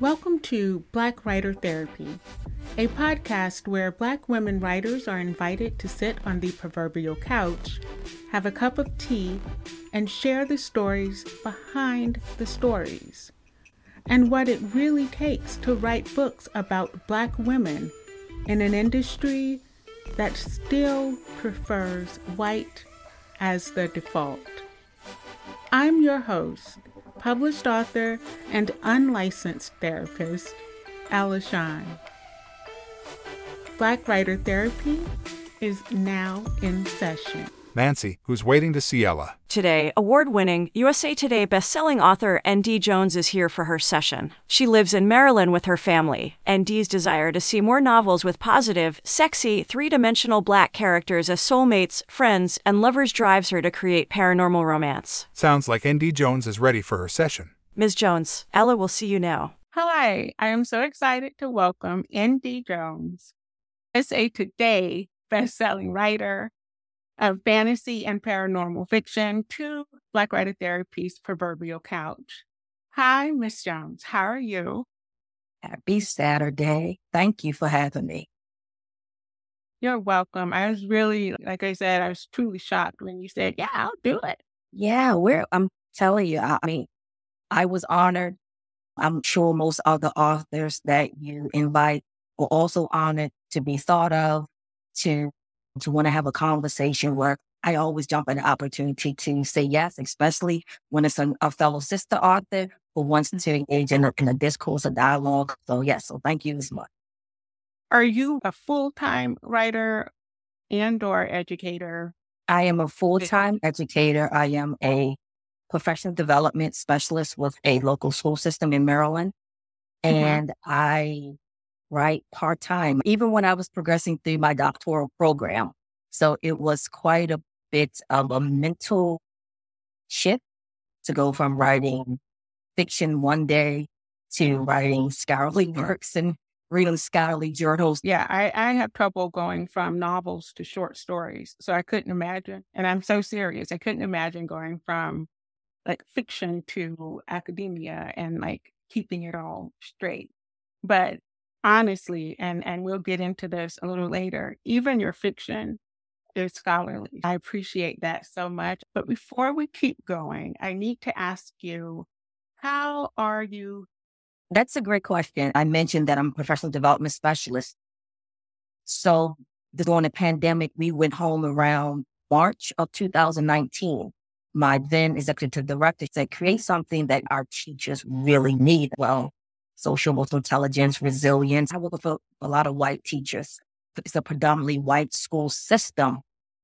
Welcome to Black Writer Therapy, a podcast where Black women writers are invited to sit on the proverbial couch, have a cup of tea, and share the stories behind the stories, and what it really takes to write books about Black women in an industry that still prefers white as the default. I'm your host, published author, and unlicensed therapist, Shine. Black Writer Therapy is now in session. Nancy, who's waiting to see Ella. Today, award winning USA Today bestselling author N.D. Jones is here for her session. She lives in Maryland with her family. N.D.'s desire to see more novels with positive, sexy, three dimensional black characters as soulmates, friends, and lovers drives her to create paranormal romance. Sounds like N.D. Jones is ready for her session. Ms. Jones, Ella will see you now. Hi, I am so excited to welcome N.D. Jones, USA Today bestselling writer, of fantasy and paranormal fiction to Black Writer Therapy's proverbial couch. Hi, Miss Jones. How are you? Happy Saturday. Thank you for having me. You're welcome. I was really, like I said, I was truly shocked when you said, Yeah, I'll do it. Yeah, we're, I'm telling you, I mean, I was honored. I'm sure most other authors that you invite were also honored to be thought of, to to want to have a conversation where I always jump at the opportunity to say yes, especially when it's a, a fellow sister author who wants to engage in a, in a discourse, a dialogue. So, yes, so thank you as much. Are you a full time writer and or educator? I am a full time educator. I am a professional development specialist with a local school system in Maryland. Mm-hmm. And mm-hmm. I right? Part time, even when I was progressing through my doctoral program. So it was quite a bit of a mental shift to go from writing fiction one day to writing scholarly works and reading scholarly journals. Yeah, I, I have trouble going from novels to short stories. So I couldn't imagine. And I'm so serious. I couldn't imagine going from like fiction to academia and like keeping it all straight. But honestly, and, and we'll get into this a little later, even your fiction is scholarly. I appreciate that so much. But before we keep going, I need to ask you, how are you? That's a great question. I mentioned that I'm a professional development specialist. So during the pandemic, we went home around March of 2019. My then executive director said, create something that our teachers really need. Well, social emotional intelligence, resilience. I work with a, a lot of white teachers. It's a predominantly white school system.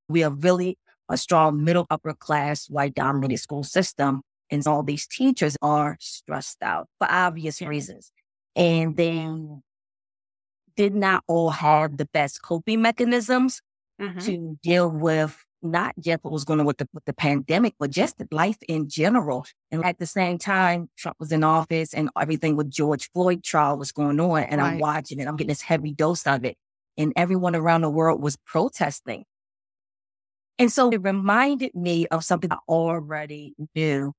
We are really a strong middle upper class white dominated school system. And all these teachers are stressed out for obvious reasons. And they did not all have the best coping mechanisms mm-hmm. to deal with not just what was going on with the, with the pandemic, but just life in general. And at the same time, Trump was in office and everything with George Floyd trial was going on. And right. I'm watching it. I'm getting this heavy dose of it. And everyone around the world was protesting. And so it reminded me of something I already knew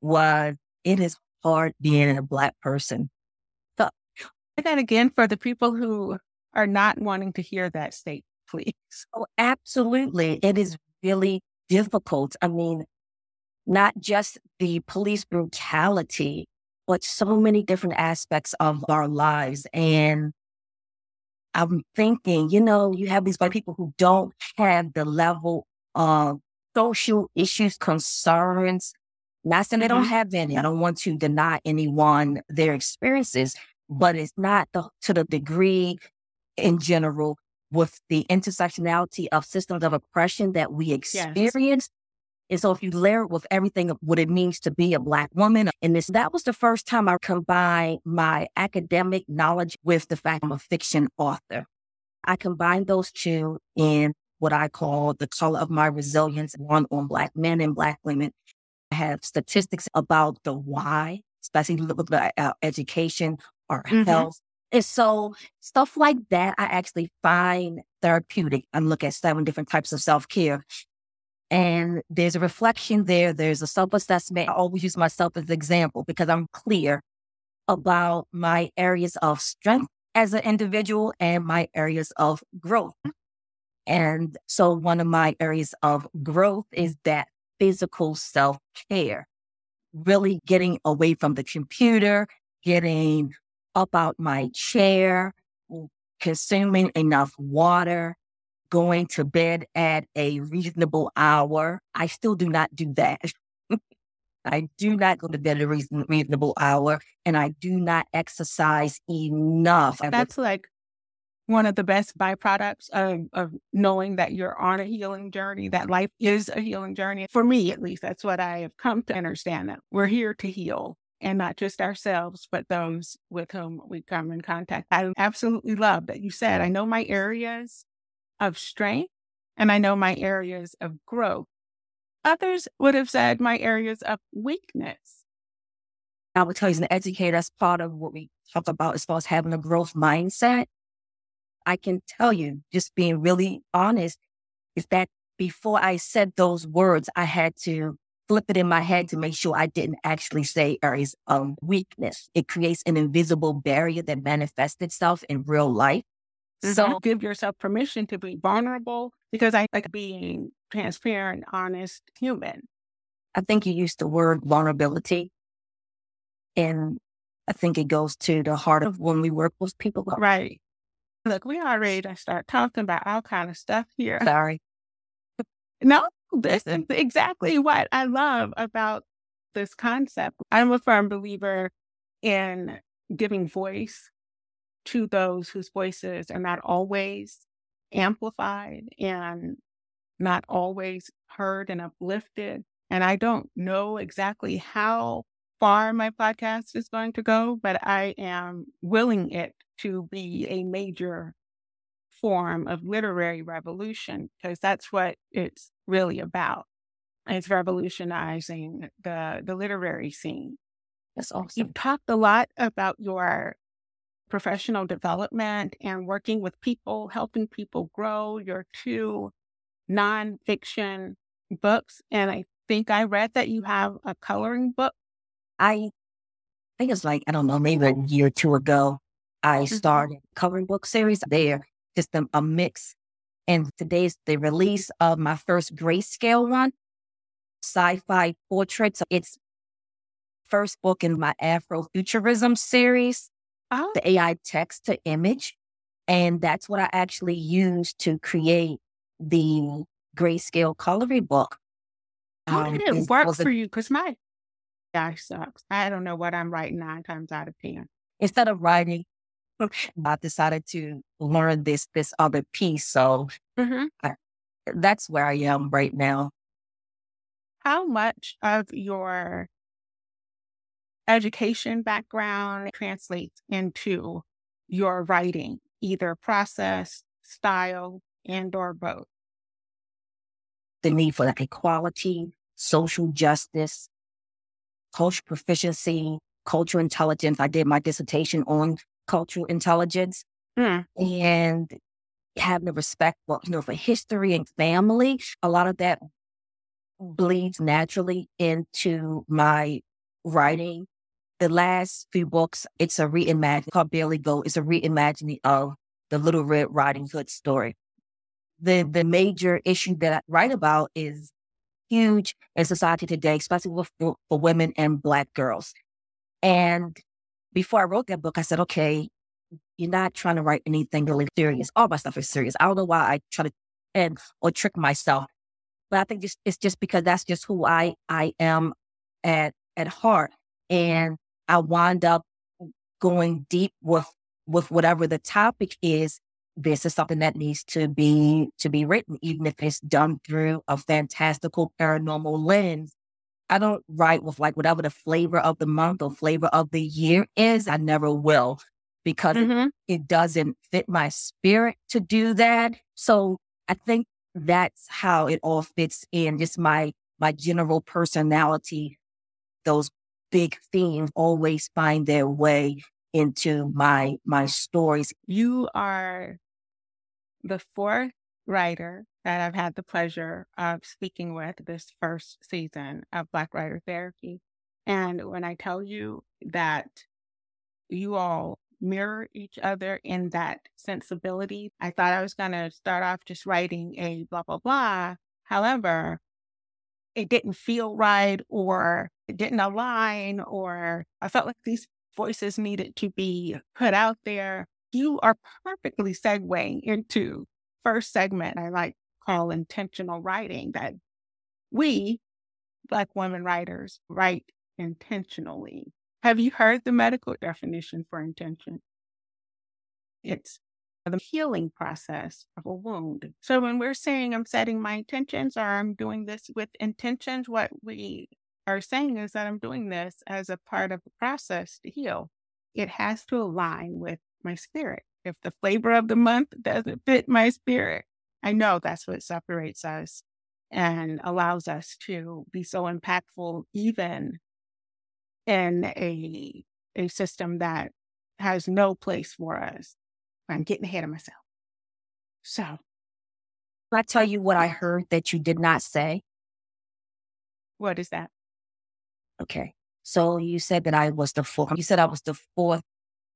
was it is hard being a black person. So, that again for the people who are not wanting to hear that statement please? Oh, absolutely. It is really difficult. I mean, not just the police brutality, but so many different aspects of our lives. And I'm thinking, you know, you have these white people who don't have the level of social issues, concerns. Not saying they don't mm-hmm. have any. I don't want to deny anyone their experiences, but it's not the, to the degree in general with the intersectionality of systems of oppression that we experience. Yes. And so if you layer it with everything of what it means to be a black woman, and this that was the first time I combined my academic knowledge with the fact I'm a fiction author. I combined those two in what I call the color of my resilience, one on black men and black women. I have statistics about the why, especially with uh, education or mm-hmm. health and so stuff like that, I actually find therapeutic. I look at seven different types of self care. And there's a reflection there. There's a self assessment. I always use myself as an example because I'm clear about my areas of strength as an individual and my areas of growth. And so one of my areas of growth is that physical self care, really getting away from the computer, getting up out my chair, consuming enough water, going to bed at a reasonable hour. I still do not do that. I do not go to bed at a reason, reasonable hour and I do not exercise enough. That's like one of the best byproducts of, of knowing that you're on a healing journey, that life is a healing journey. For me, at least, that's what I have come to understand that we're here to heal and not just ourselves, but those with whom we come in contact. I absolutely love that you said, I know my areas of strength and I know my areas of growth. Others would have said my areas of weakness. I would tell you as an educator, that's part of what we talk about as far as having a growth mindset. I can tell you, just being really honest, is that before I said those words, I had to flip it in my head to make sure I didn't actually say areas of weakness. It creates an invisible barrier that manifests itself in real life. Mm-hmm. So give yourself permission to be vulnerable because I like being transparent, honest human. I think you used the word vulnerability. And I think it goes to the heart of when we work with people. Right. Look, we are ready to start talking about all kind of stuff here. Sorry. No, this is exactly what I love about this concept. I'm a firm believer in giving voice to those whose voices are not always amplified and not always heard and uplifted. And I don't know exactly how far my podcast is going to go, but I am willing it to be a major form of literary revolution because that's what it's really about. It's revolutionizing the, the literary scene. That's awesome. You've talked a lot about your professional development and working with people, helping people grow your two nonfiction books. And I think I read that you have a coloring book. I think it's like, I don't know, maybe a year or two ago, I mm-hmm. started coloring book series there, just a, a mix. And today's the release of my first grayscale one, sci-fi portraits. It's first book in my Afrofuturism series, oh. the AI text to image. And that's what I actually used to create the grayscale coloring book. How um, did it work for you? Because my eye sucks. I don't know what I'm writing nine times out of ten. Instead of writing I decided to learn this this other piece. So mm-hmm. I, that's where I am right now. How much of your education background translates into your writing, either process, style, and or both? The need for equality, social justice, cultural proficiency, cultural intelligence. I did my dissertation on cultural intelligence mm. and having a respect for, you know, for history and family. A lot of that bleeds naturally into my writing. The last few books, it's a reimagining called Barely Go. It's a reimagining of the Little Red Riding Hood story. The the major issue that I write about is huge in society today, especially for, for women and black girls. And before I wrote that book, I said, okay, you're not trying to write anything really serious. All my stuff is serious. I don't know why I try to end or trick myself, but I think just, it's just because that's just who I I am at at heart, and I wind up going deep with with whatever the topic is. This is something that needs to be to be written, even if it's done through a fantastical paranormal lens I don't write with like whatever the flavor of the month or flavor of the year is. I never will because mm-hmm. it doesn't fit my spirit to do that. So I think that's how it all fits in just my my general personality. Those big themes always find their way into my my stories. You are the fourth writer that I've had the pleasure of speaking with this first season of Black Writer Therapy. And when I tell you that you all mirror each other in that sensibility. I thought I was going to start off just writing a blah, blah, blah. However, it didn't feel right or it didn't align, or I felt like these voices needed to be put out there. You are perfectly segueing into first segment I like call intentional writing that we, Black women writers, write intentionally. Have you heard the medical definition for intention? It's the healing process of a wound. So when we're saying I'm setting my intentions or I'm doing this with intentions, what we are saying is that I'm doing this as a part of the process to heal. It has to align with my spirit. If the flavor of the month doesn't fit my spirit, I know that's what separates us and allows us to be so impactful, even in a, a system that has no place for us. I'm getting ahead of myself. So, I tell you what I heard that you did not say? What is that? Okay. So you said that I was the fourth. You said I was the fourth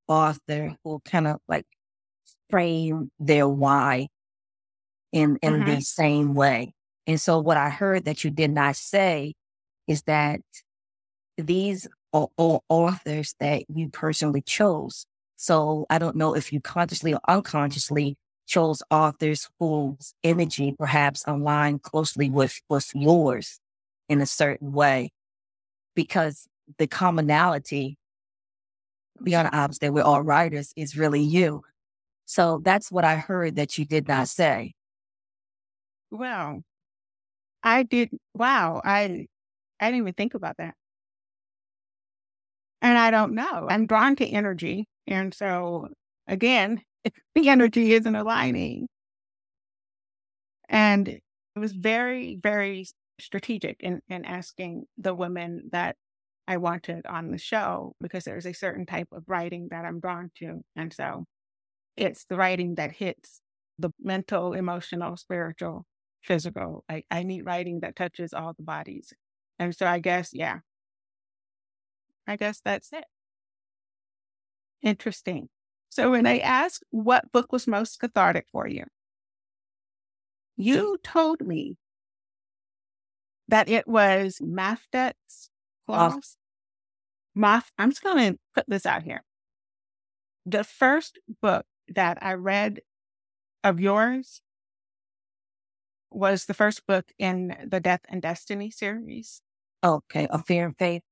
author who kind of like frame their why in in mm-hmm. the same way. And so what I heard that you did not say is that these are all authors that you personally chose. So I don't know if you consciously or unconsciously chose authors whose energy perhaps aligned closely with, with yours in a certain way, because the commonality beyond the obvious that we're all writers is really you. So that's what I heard that you did not say. Wow. I did. Wow. I, I didn't even think about that. And I don't know. I'm drawn to energy. And so again, the energy isn't aligning. And it was very, very strategic in, in asking the women that I wanted on the show because there's a certain type of writing that I'm drawn to. And so it's the writing that hits the mental, emotional, spiritual, physical. Like I need writing that touches all the bodies. And so I guess, yeah, I guess that's it. Interesting. So when I asked what book was most cathartic for you, you told me that it was Mafdet's Claws. Maf, I'm just going to put this out here. The first book that I read of yours was the first book in the Death and Destiny series. Okay, A Fear and Faith.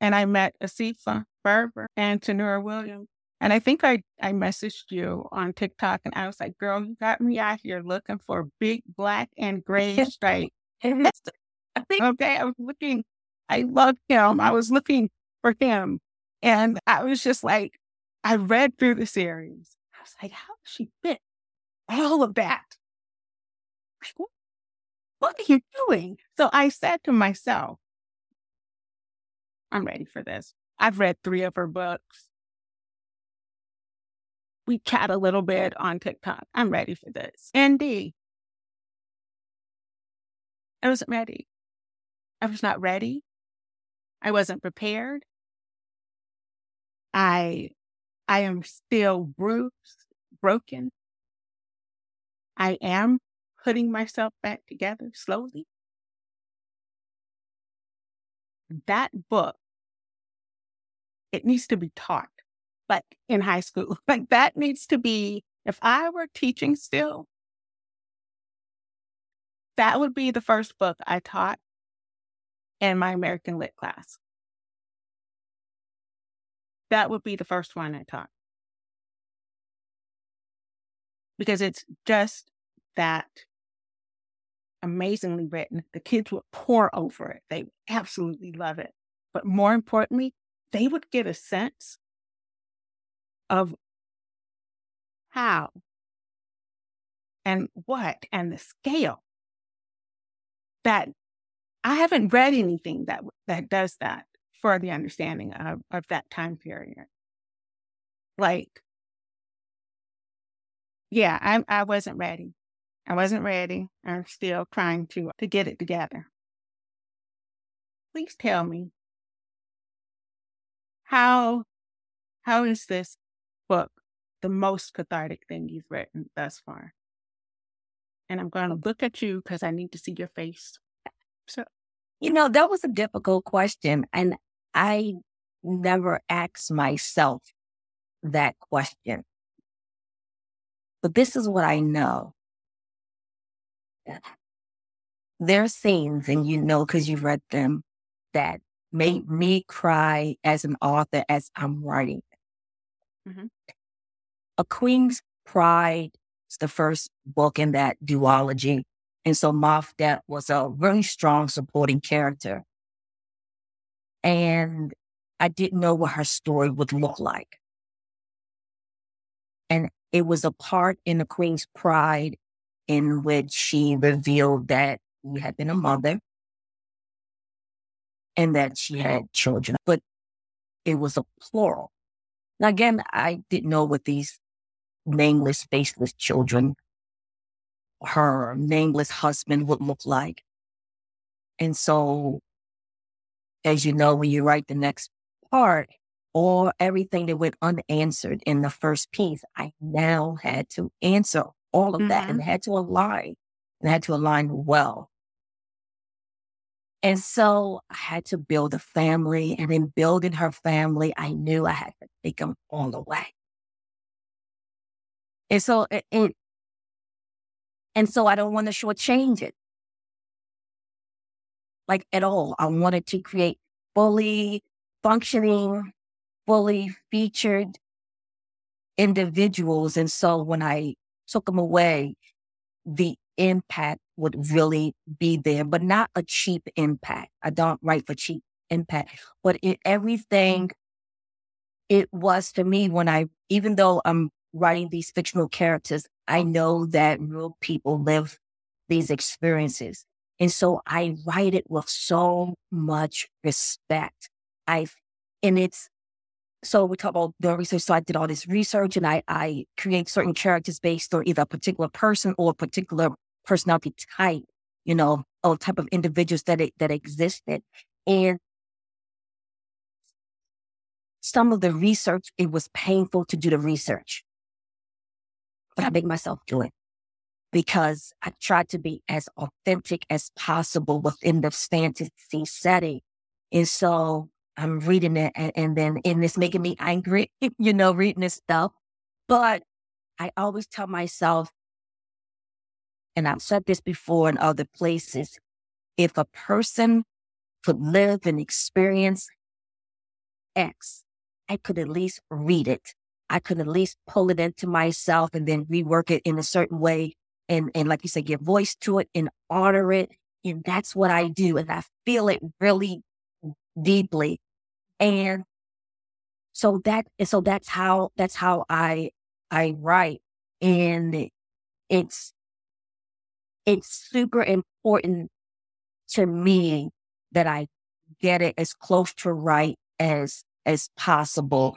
And I met Asifa Berber and Tanura Williams. And I think I, I messaged you on TikTok and I was like, girl, you got me out here looking for big black and gray stripe. okay, I was looking, I love him. I was looking for him. And I was just like, I read through the series. I was like, how does she fit all of that? What, are you doing? So I said to myself, I'm ready for this. I've read three of her books. We chat a little bit on TikTok. I'm ready for this. ND. I wasn't ready. I was not ready. I wasn't prepared. I I am still bruised, broken. I am putting myself back together slowly. That book it needs to be taught, like in high school. Like that needs to be, if I were teaching still, that would be the first book I taught in my American Lit class. That would be the first one I taught. Because it's just that amazingly written. The kids would pour over it. They absolutely love it. But more importantly, they would get a sense of how and what and the scale that I haven't read anything that that does that for the understanding of, of that time period. Like, yeah, I I wasn't ready. I wasn't ready. I'm still trying to to get it together. Please tell me how how is this book the most cathartic thing you've written thus far? And I'm going to look at you because I need to see your face. So, you know, that was a difficult question. And I never asked myself that question. But this is what I know. There are scenes, and you know, because you've read them, that made me cry as an author as I'm writing. Mm-hmm. A Queen's Pride is the first book in that duology. And so Mafdet was a very strong supporting character. And I didn't know what her story would look like. And it was a part in The Queen's Pride in which she revealed that she had been a mother and that she had children, but it was a plural. Now, again, I didn't know what these nameless, faceless children, her nameless husband would look like. And so, as you know, when you write the next part, or everything that went unanswered in the first piece, I now had to answer all of mm-hmm. that and had to align and had to align well. And so I had to build a family. And in building her family, I knew I had to take them all the way. And so it, it and so I don't want to shortchange it. Like at all. I wanted to create fully functioning, fully featured individuals. And so when I took them away, the impact would really be there, but not a cheap impact. I don't write for cheap impact, but it, everything it was to me when I, even though I'm writing these fictional characters, I know that real people live these experiences. And so I write it with so much respect. I, and it's, so we talk about the research. So I did all this research and I, I create certain characters based on either a particular person or a particular personality type, you know, or type of individuals that it, that existed. And some of the research, it was painful to do the research, but I make myself do it because I tried to be as authentic as possible within the fantasy setting. And so I'm reading it and, and then, and it's making me angry, you know, reading this stuff. But I always tell myself, and I've said this before in other places, if a person could live and experience X, I could at least read it. I could at least pull it into myself and then rework it in a certain way. And, and like you said, give voice to it and honor it. And that's what I do. And I feel it really deeply. And so that, so that's how, that's how I, I write. And it's, it's super important to me that I get it as close to right as as possible.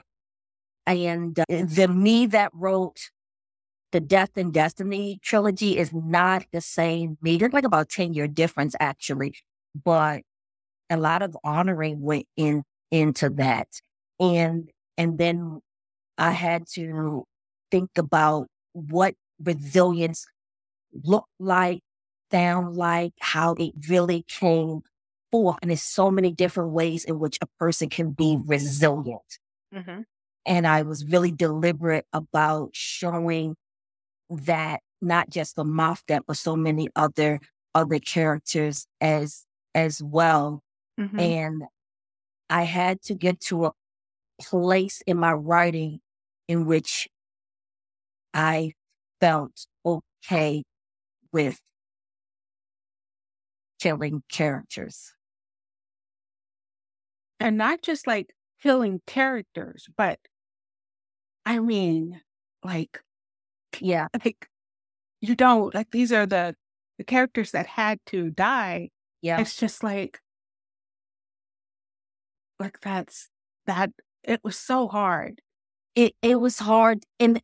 And uh, the me that wrote the Death and Destiny trilogy is not the same me. There's like about 10 year difference actually, but a lot of honoring went in into that. And and then I had to think about what resilience looked like, sound like, how it really came forth. And there's so many different ways in which a person can be resilient. Mm-hmm. And I was really deliberate about showing that not just the Mafdet, but so many other other characters as as well. Mm-hmm. And I had to get to a place in my writing in which I felt okay with killing characters. And not just like killing characters, but I mean, like, yeah, like you don't like these are the the characters that had to die. Yeah, it's just like, like that's that. It was so hard. It it was hard, and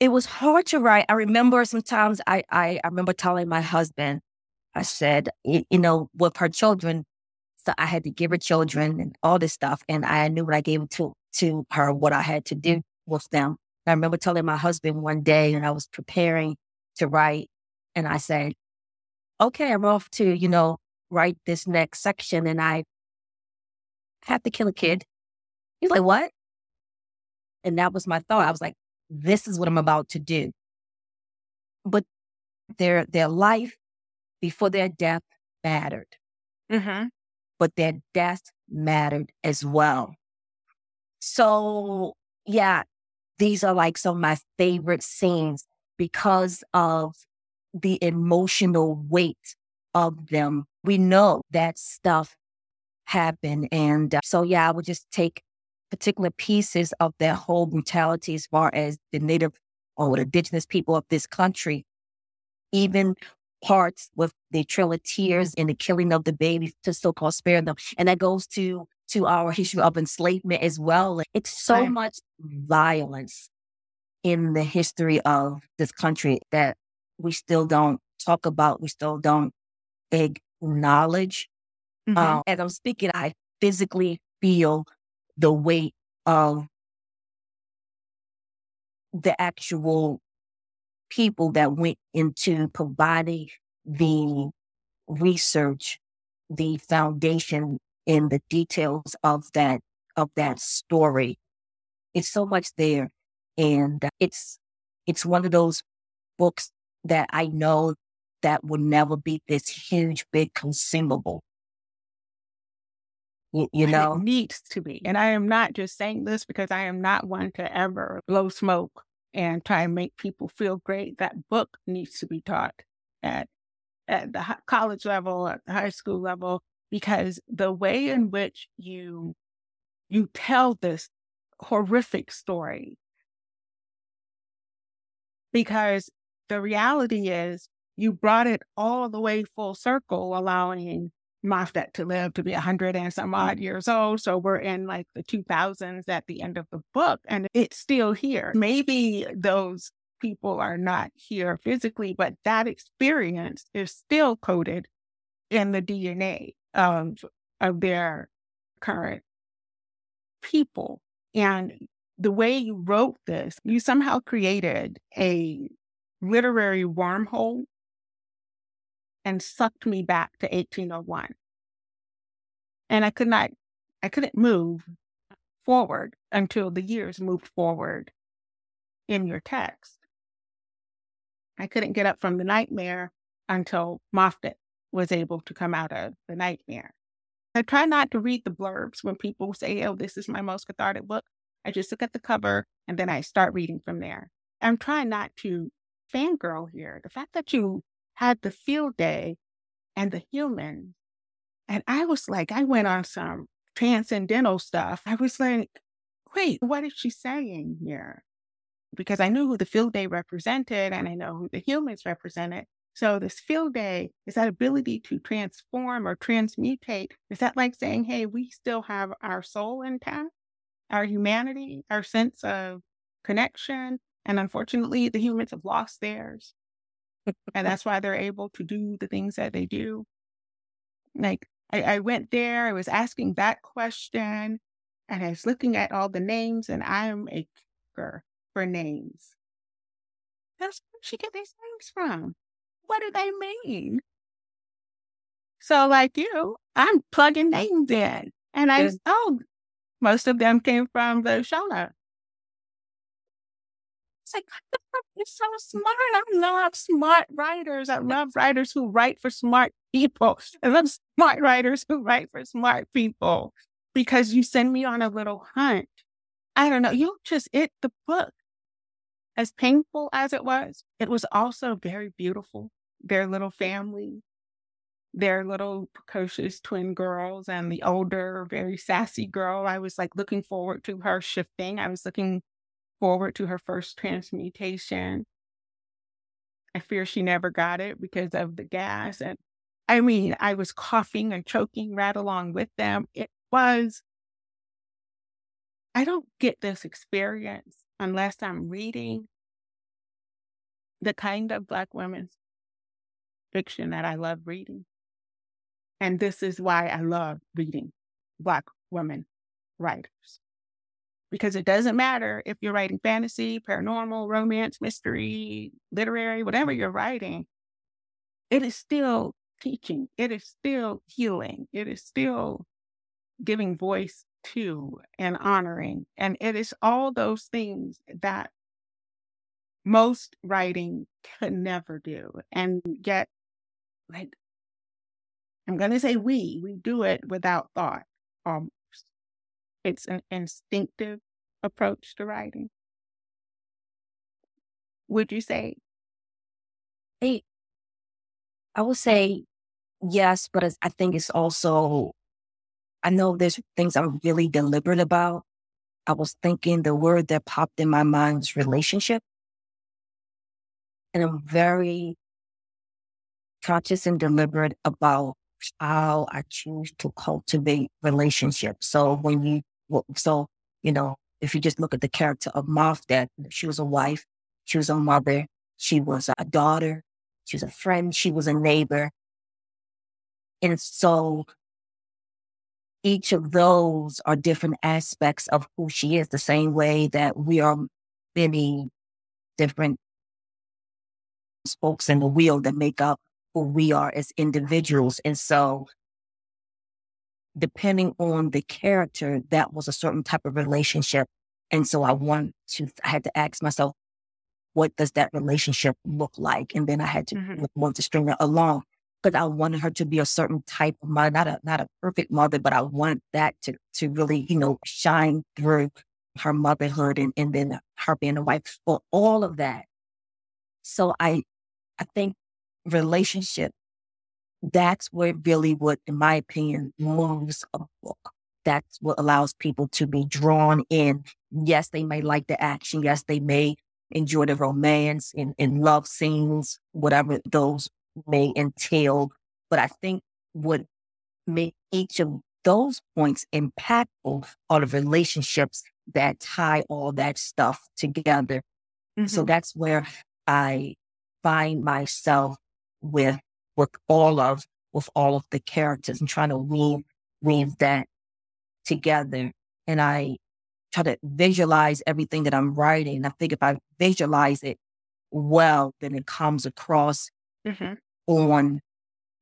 it was hard to write. I remember sometimes I, I, I remember telling my husband, I said, you, you know, with her children, So I had to give her children and all this stuff. And I knew when I gave to, to her what I had to do with them. I remember telling my husband one day and I was preparing to write and I said, okay, I'm off to, you know, write this next section and I have to kill a kid. He's like, what? And that was my thought. I was like, this is what I'm about to do. But their their life before their death mattered. Mm-hmm. But their death mattered as well. So yeah, these are like some of my favorite scenes because of the emotional weight of them. We know that stuff happened. And uh, so, yeah, I would just take particular pieces of that whole brutality as far as the native or the indigenous people of this country, even parts with the Trail of Tears and the killing of the babies to so-called spare them. And that goes to to our history of enslavement as well. It's so right. much violence in the history of this country that we still don't talk about, we still don't acknowledge. Mm-hmm. Um, as I'm speaking, I physically feel the weight of the actual people that went into providing the research, the foundation in the details of that of that story. It's so much there. And it's it's one of those books that I know that will never be this huge, big consumable. You, you know, it needs to be. And I am not just saying this because I am not one to ever blow smoke and try and make people feel great. That book needs to be taught at at the college level, at the high school level, because the way in which you you tell this horrific story because the reality is you brought it all the way full circle, allowing Mafdet to live to be 100 and some odd years old. So we're in like the 2000s at the end of the book, and it's still here. Maybe those people are not here physically, but that experience is still coded in the DNA of, of their current people. And the way you wrote this, you somehow created a literary wormhole and sucked me back to 1801. And I could not, I couldn't move forward until the years moved forward in your text. I couldn't get up from the nightmare until Mafdet was able to come out of the nightmare. I try not to read the blurbs when people say, oh, this is my most cathartic book. I just look at the cover and then I start reading from there. I'm trying not to fangirl here. The fact that you had the Felidae and the human, and I was like, I went on some transcendental stuff. I was like, wait, what is she saying here? Because I knew who the Felidae represented and I know who the humans represented. So this Felidae is that ability to transform or transmutate. Is that like saying, hey, we still have our soul intact, our humanity, our sense of connection, and unfortunately, the humans have lost theirs. And that's why they're able to do the things that they do. Like, I, I went there, I was asking that question, and I was looking at all the names, and I'm a kicker for names. That's where she get these names from. What do they mean? So, like you, I'm plugging names in. And I, was, oh, most of them came from the Shona it's like, you're so smart. I love smart writers. I love writers who write for smart people. I love smart writers who write for smart people because you send me on a little hunt. I don't know. You just, it, the book, as painful as it was, it was also very beautiful. Their little family, their little precocious twin girls, and the older, very sassy girl. I was like looking forward to her shifting. I was looking forward to her first transmutation. I fear she never got it because of the gas. And I mean, I was coughing and choking right along with them. It was, I don't get this experience unless I'm reading the kind of Black women's fiction that I love reading. And this is why I love reading Black women writers. Because it doesn't matter if you're writing fantasy, paranormal, romance, mystery, literary, whatever you're writing, it is still teaching, it is still healing, it is still giving voice to and honoring. And it is all those things that most writing could never do. And yet, like, I'm going to say we, we do it without thought almost. It's an instinctive approach to writing. Would you say? Hey, I would say yes, but I think it's also, I know there's things I'm really deliberate about. I was thinking the word that popped in my mind was relationship. And I'm very conscious and deliberate about how I choose to cultivate relationships. So when you, so, you know, if you just look at the character of Moth, that she was a wife, she was a mother, she was a daughter, she was a friend, she was a neighbor. And so each of those are different aspects of who she is, the same way that we are many different spokes in the wheel that make up who we are as individuals. And so, depending on the character, that was a certain type of relationship. And so I want to, I had to ask myself, what does that relationship look like? And then I had to mm-hmm. want to string it along because I wanted her to be a certain type of mother, not a not a perfect mother, but I wanted that to to really, you know, shine through her motherhood and, and then her being a wife. for all of that. So I I think relationship, that's where really what, in my opinion, moves a book. That's what allows people to be drawn in. Yes, they may like the action. Yes, they may enjoy the romance and, and love scenes, whatever those may entail. But I think what make each of those points impactful are the relationships that tie all that stuff together. Mm-hmm. So that's where I find myself with with all of with all of the characters and trying to weave weave that together. And I try to visualize everything that I'm writing. I think if I visualize it well, then it comes across mm-hmm. on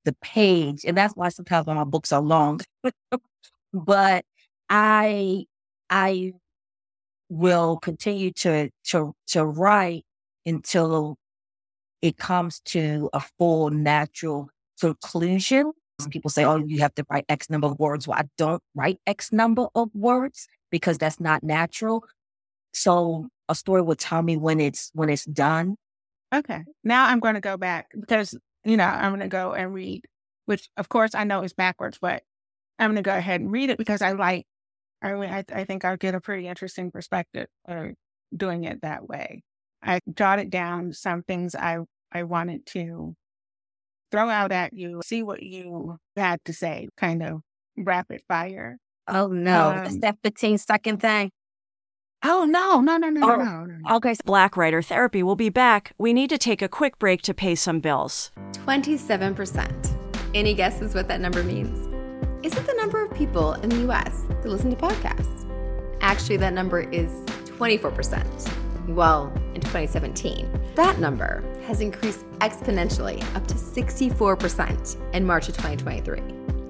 the page. And that's why sometimes my books are long. but I I will continue to to to write until it comes to a full natural conclusion. Some people say, oh, you have to write X number of words. Well, I don't write X number of words because that's not natural. So a story will tell me when it's when it's done. Okay. Now I'm going to go back because you know I'm going to go and read, which of course I know is backwards, but I'm going to go ahead and read it because I like. I mean, I, I think I'll get a pretty interesting perspective of doing it that way. I jotted down some things I I wanted to throw out at you, see what you had to say, kind of rapid fire. Oh no, um, it's that 15 second thing. Oh no, no, no, no, oh, no, no. Okay. Black Writer Therapy will be back. We need to take a quick break to pay some bills. 27%. Any guesses what that number means? Is it the number of people in the US that listen to podcasts? Actually, that number is 24% well, in 2017. That number has increased exponentially up to 64% in March of 2023.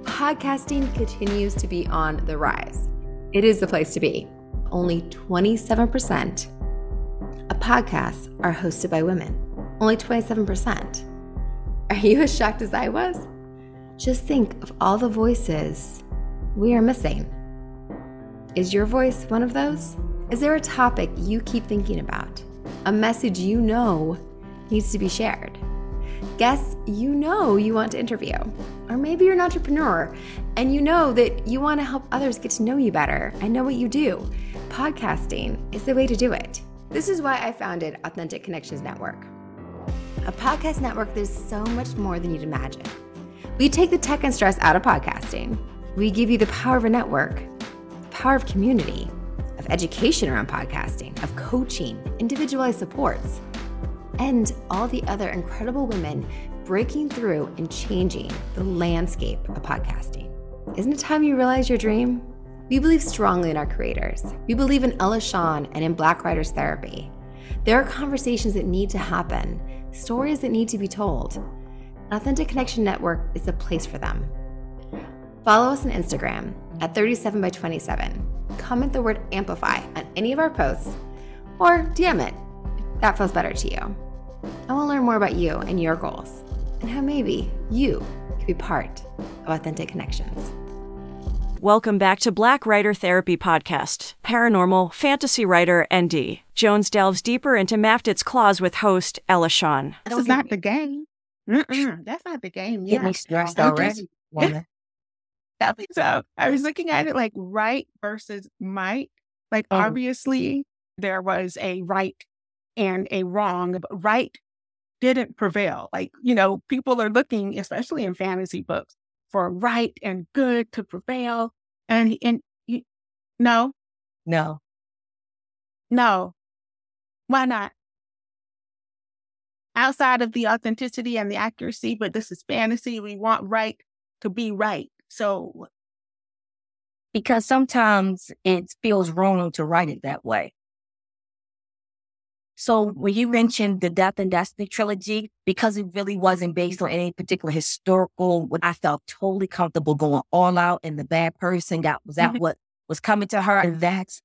Podcasting continues to be on the rise. It is the place to be. Only 27% of podcasts are hosted by women. Only 27%. Are you as shocked as I was? Just think of all the voices we are missing. Is your voice one of those? Is there a topic you keep thinking about? A message you know needs to be shared? Guests you know you want to interview? Or maybe you're an entrepreneur and you know that you want to help others get to know you better and know what you do. Podcasting is the way to do it. This is why I founded Authentic Connections Network. A podcast network that is so much more than you'd imagine. We take the tech and stress out of podcasting. We give you the power of a network, the power of community of education around podcasting, of coaching, individualized supports, and all the other incredible women breaking through and changing the landscape of podcasting. Isn't it time you realize your dream? We believe strongly in our creators. We believe in Ella Sean and in Black Writers Therapy. There are conversations that need to happen, stories that need to be told. Authentic Connection Network is the place for them. Follow us on Instagram at 37 by 27. Comment the word amplify on any of our posts or DM it if that feels better to you. I want to learn more about you and your goals and how maybe you could be part of Authentic Connections. Welcome back to Black Writer Therapy Podcast, Paranormal Fantasy Writer ND. Jones delves deeper into Mafdet's claws with host Ella Shawn. This is not the game. Mm-mm, that's not the game. Get Yeah. me stressed already, woman. I think so. I was looking at it like right versus might. Like Oh. obviously there was a right and a wrong, but right didn't prevail. Like, you know, people are looking, especially in fantasy books, for right and good to prevail. And and you, no, No, no. Why not? Outside of the authenticity and the accuracy, but this is fantasy. We want right to be right. So because sometimes it feels wrong to write it that way. So when you mentioned the Death and Destiny trilogy, because it really wasn't based on any particular historical, what I felt totally comfortable going all out and the bad person got was that Mhm. what was coming to her? And that's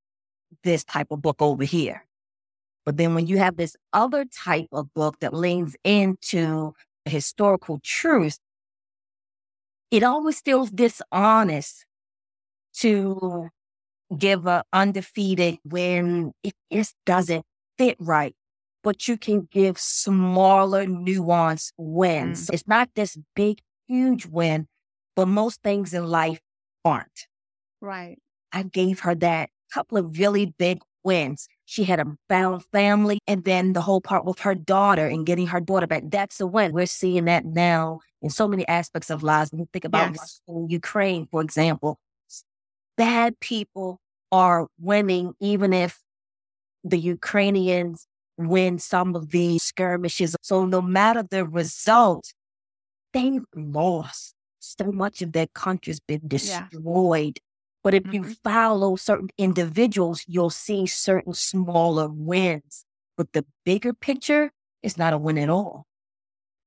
this type of book over here. But then when you have this other type of book that leans into historical truth, it always feels dishonest to give a undefeated when it just doesn't fit right. But you can give smaller nuanced wins. Mm. It's not this big, huge win, but most things in life aren't. right. I gave her that couple of really big wins. She had a bound family, and then the whole part with her daughter and getting her daughter back. That's a win. We're seeing that now in so many aspects of lives. When you think about Yes. Ukraine, for example, bad people are winning, even if the Ukrainians win some of these skirmishes. So no matter the result, they've lost. So much of their country's been destroyed. But if you Mhm. follow certain individuals, you'll see certain smaller wins. But the bigger picture is not a win at all.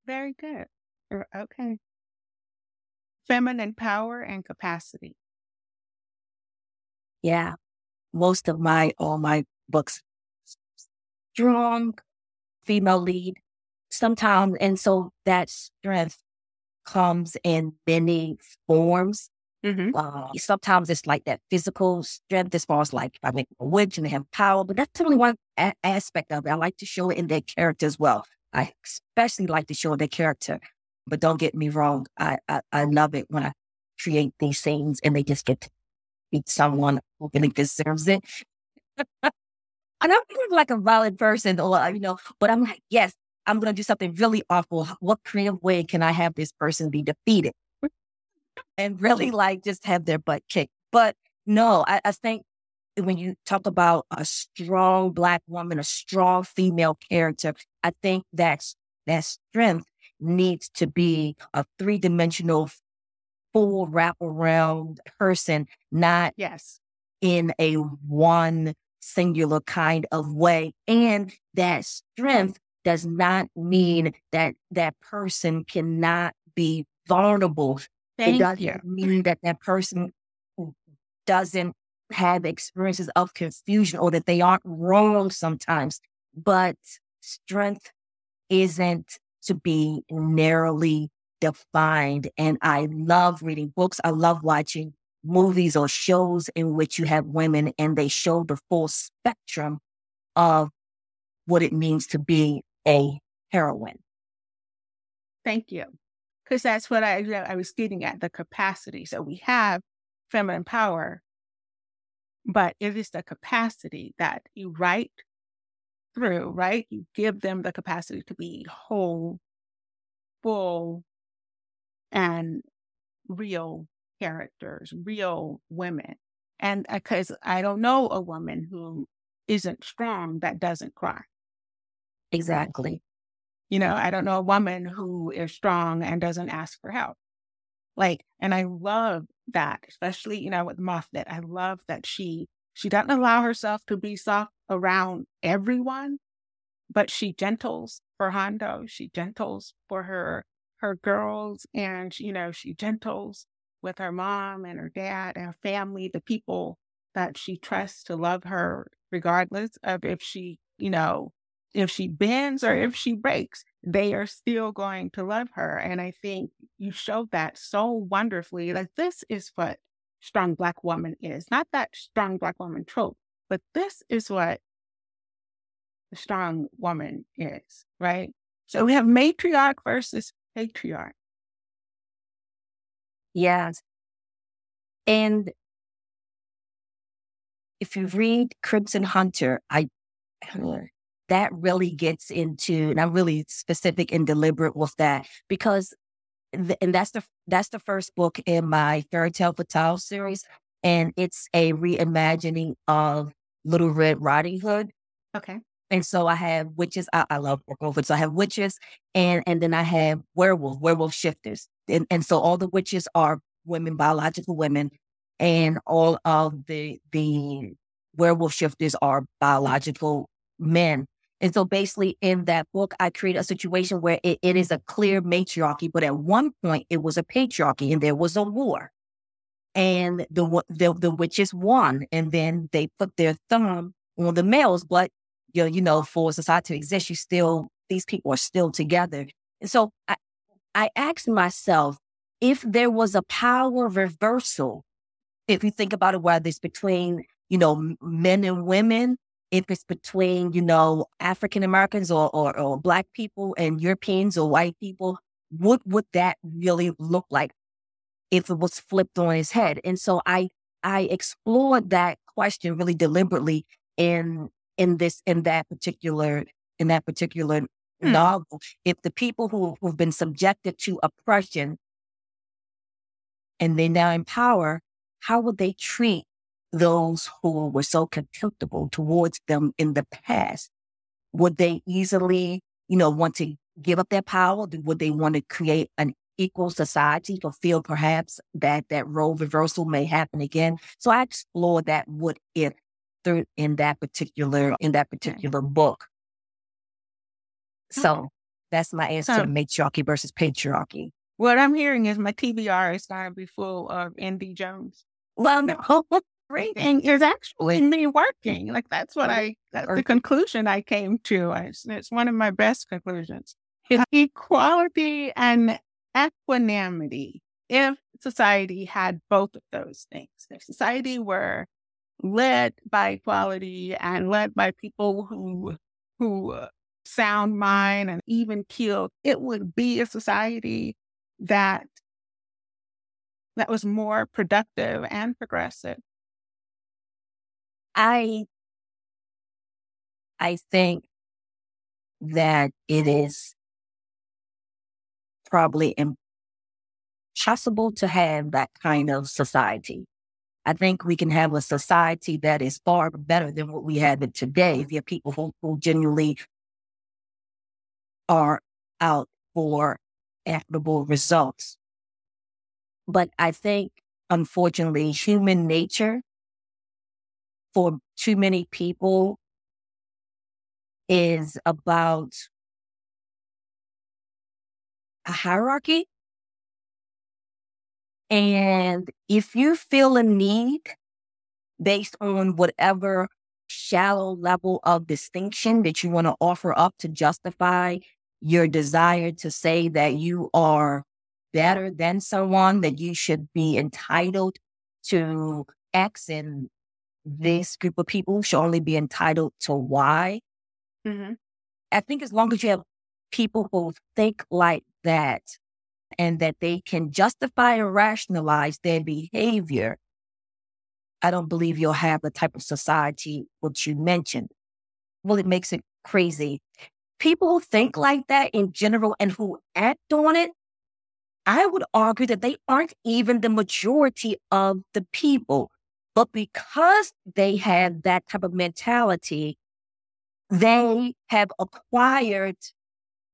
Very good. Er, Okay. Feminine power and capacity. Yeah. Most of my, all my books, strong female lead sometimes. And so that strength comes in many forms. Mm-hmm. Uh, sometimes it's like that physical strength as far as like I make a witch and they have power, but that's only one a- aspect of it. I like to show it in their character as well. I especially like to show their character, but don't get me wrong. I, I, I love it when I create these scenes and they just get to beat someone who really deserves it. and I'm like a violent person or, you know, but I'm like, yes, I'm going to do something really awful. What creative way can I have this person be defeated? And really like just have their butt kicked. But no, I, I think when you talk about a strong black woman, a strong female character, I think that's that strength needs to be a three dimensional, full wraparound person, not Yes. in a one singular kind of way. And that strength does not mean that that person cannot be vulnerable it doesn't you. mean that that person doesn't have experiences of confusion or that they aren't wrong sometimes. But strength isn't to be narrowly defined. And I love reading books. I love watching movies or shows in which you have women and they show the full spectrum of what it means to be a heroine. Thank you. Because that's what I I was getting at the capacity. So we have feminine power, but it is the capacity that you write through, right? You give them the capacity to be whole, full, and real characters, real women. And uh, because I don't know a woman who isn't strong that doesn't cry. Exactly. You know, I don't know a woman who is strong and doesn't ask for help. Like, and I love that, especially, you know, with Mafdet. I love that she she doesn't allow herself to be soft around everyone, but she gentles for Hondo. She gentles for her her girls, and you know, she gentles with her mom and her dad and her family, the people that she trusts to love her, regardless of if she, you know, if she bends or if she breaks, they are still going to love her. And I think you showed that so wonderfully. Like, this is what strong Black woman is not that strong Black woman trope, but this is what the strong woman is, right? So we have matriarch versus patriarch. Yes. And if you read Crimson Hunter, I that really gets into, and I'm really specific and deliberate with that because, and that's the that's the first book in my fairy tale fatale series, and it's a reimagining of Little Red Riding Hood. Okay. And so I have witches. I, I love werewolves. So I have witches, and and then I have werewolf, werewolf shifters, and and so all the witches are women, biological women, and all of the the werewolf shifters are biological men. And so basically in that book, I create a situation where it, it is a clear matriarchy, but at one point it was a patriarchy and there was a war. And the, the, the witches won. And then they put their thumb on the males. But, you know, you know, for society to exist, you still, these people are still together. And so I, I asked myself if there was a power reversal, if you think about it, whether it's between, you know, men and women, if it's between, you know, African Americans or, or, or Black people and Europeans or white people, what would that really look like if it was flipped on its head? And so I I explored that question really deliberately in in this in that particular in that particular hmm. novel. If the people who who've been subjected to oppression and they now in power, how would they treat those who were so contemptible towards them in the past, would they easily, you know, want to give up their power? Would they want to create an equal society or feel perhaps that that role reversal may happen again? So I explored that what if through in that particular in that particular book. So that's my answer so, to matriarchy versus patriarchy. What I'm hearing is my TBR is going to be full of N.D. Jones. Well, no. reading is actually me working. Like that's what I, that's the conclusion I came to. It's, it's one of my best conclusions. It's equality and equanimity. If society had both of those things, if society were led by equality and led by people who, who uh, sound mind and even killed, it would be a society that that was more productive and progressive I I think that it is probably impossible to have that kind of society. I think we can have a society that is far better than what we have today. If you have people who, who genuinely are out for equitable results. But I think, unfortunately, human nature for too many people is about a hierarchy. And if you feel a need based on whatever shallow level of distinction that you want to offer up to justify your desire to say that you are better than someone, that you should be entitled to X and this group of people should only be entitled to why. Mm-hmm. I think as long as you have people who think like that and that they can justify and rationalize their behavior, I don't believe you'll have the type of society which you mentioned. Well, it makes it crazy. People who think like that in general and who act on it, I would argue that they aren't even the majority of the people. But because they have that type of mentality, they have acquired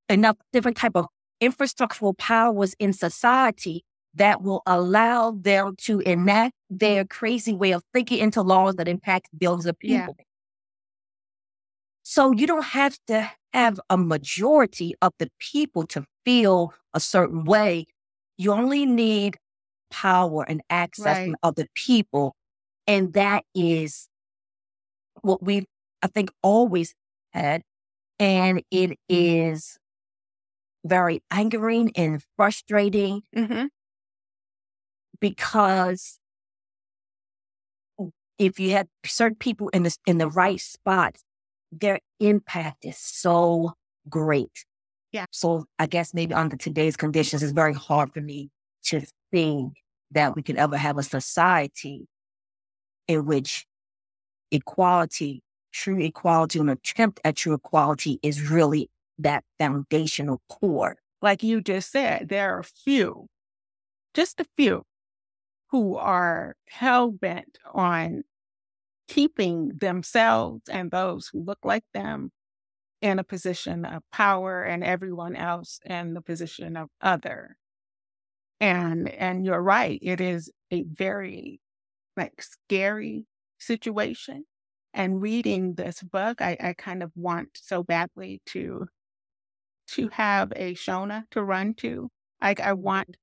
enough different type of infrastructural powers in society that will allow them to enact their crazy way of thinking into laws that impact billions of people. Yeah. So you don't have to have a majority of the people to feel a certain way. You only need power and access right. of the people. And that is what we, I think, always had. And it is very angering and frustrating mm-hmm. because if you have certain people in the in the right spots, their impact is so great. Yeah. So I guess maybe under today's conditions, it's very hard for me to think that we could ever have a society in which equality, true equality, an attempt at true equality is really that foundational core. Like you just said, there are a few, just a few, who are hell bent on keeping themselves and those who look like them in a position of power and everyone else in the position of other. And and you're right, it is a very like scary situation. And reading this book, I, I kind of want so badly to to have a Shona to run to. Like I want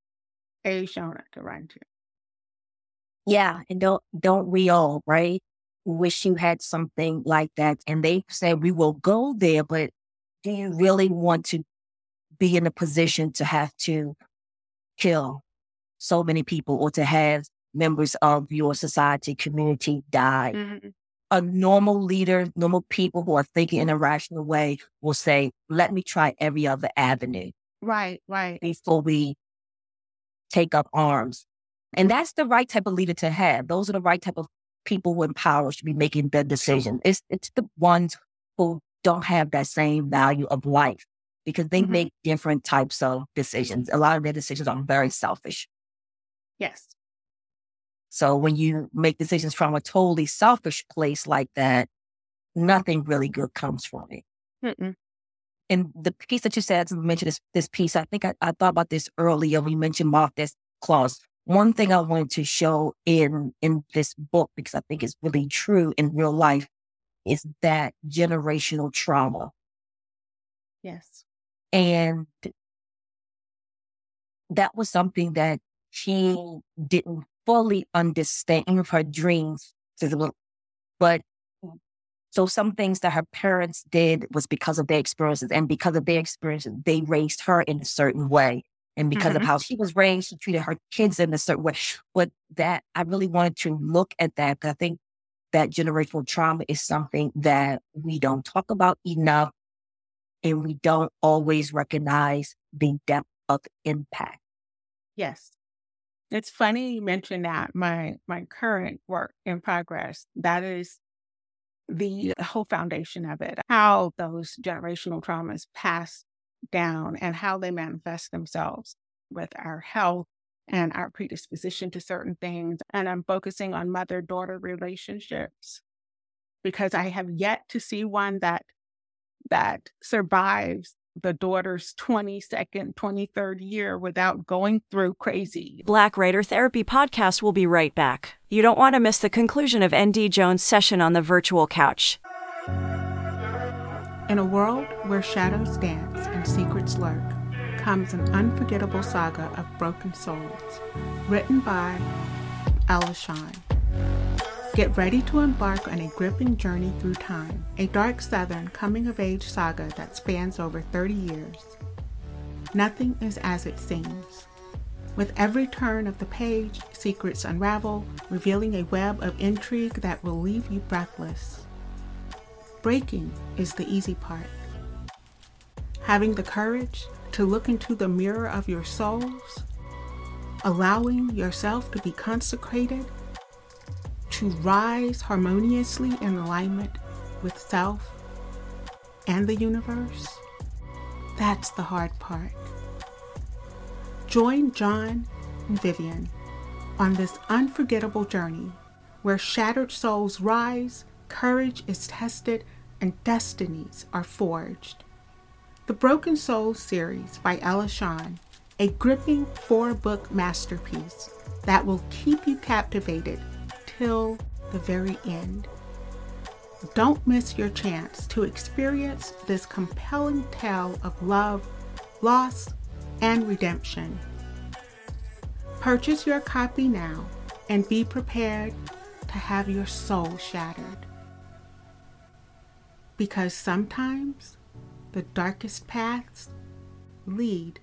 a Shona to run to. Yeah, and don't don't we all, right? Wish you had something like that. And they say we will go there, but do you really want to be in a position to have to kill so many people or to have members of your society community die? Mm-hmm a normal leader, normal people who are thinking in a rational way will say, let me try every other avenue. Right, right. Before we take up arms. And that's the right type of leader to have. Those are the right type of people who in power should be making the decisions. It's, it's the ones who don't have that same value of life because they mm-hmm. make different types of decisions. A lot of their decisions are very selfish. Yes. So when you make decisions from a totally selfish place like that, nothing really good comes from it. Mm-mm. And the piece that you said, to mention this, this piece, I think I, I thought about this earlier when you mentioned Mafdet's claws. One thing I wanted to show in in this book, because I think it's really true in real life, is that generational trauma. Yes. And that was something that she didn't fully understand her dreams, but so some things that her parents did was because of their experiences, and because of their experiences, they raised her in a certain way. And because mm-hmm. of how she was raised, she treated her kids in a certain way. But that I really wanted to look at that because I think that generational trauma is something that we don't talk about enough, and we don't always recognize the depth of impact. Yes. It's funny you mentioned that my my current work in progress. That is the whole foundation of it. How those generational traumas pass down and how they manifest themselves with our health and our predisposition to certain things. And I'm focusing on mother daughter relationships because I have yet to see one that that survives the daughter's 22nd, 23rd year without going through crazy. Black Writer Therapy podcast will be right back. You don't want to miss the conclusion of ND Jones' session on the virtual couch. In a world where shadows dance and secrets lurk, comes an unforgettable saga of broken souls, written by Ella Shawn. Get ready to embark on a gripping journey through time, a dark Southern coming of age saga that spans over 30 years. Nothing is as it seems. With every turn of the page, secrets unravel, revealing a web of intrigue that will leave you breathless. Breaking is the easy part. Having the courage to look into the mirror of your souls, allowing yourself to be consecrated to rise harmoniously in alignment with self and the universe, that's the hard part. Join John and Vivian on this unforgettable journey where shattered souls rise, courage is tested, and destinies are forged. The Broken Soul series by Ella Shawn, a gripping four book masterpiece that will keep you captivated till the very end. Don't miss your chance to experience this compelling tale of love, loss, and redemption. Purchase your copy now and be prepared to have your soul shattered. Because sometimes the darkest paths lead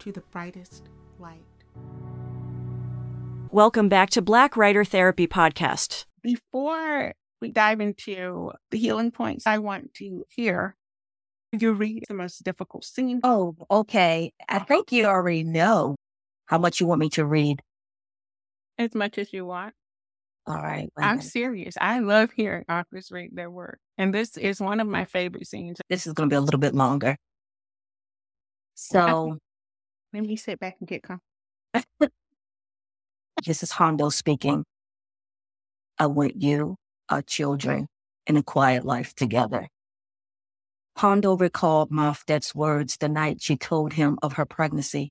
to the brightest light. Welcome back to Black Writer Therapy Podcast. Before we dive into the healing points, I want to hear you read the most difficult scene. Oh, okay. I think you already know how much you want me to read. As much as you want. All right. I'm serious. I love hearing authors read their work. And this is one of my favorite scenes. This is going to be a little bit longer. So let me sit back and get comfortable. this is Hondo speaking. I want you, our children, in a quiet life together. Hondo recalled Mafdet's words the night she told him of her pregnancy.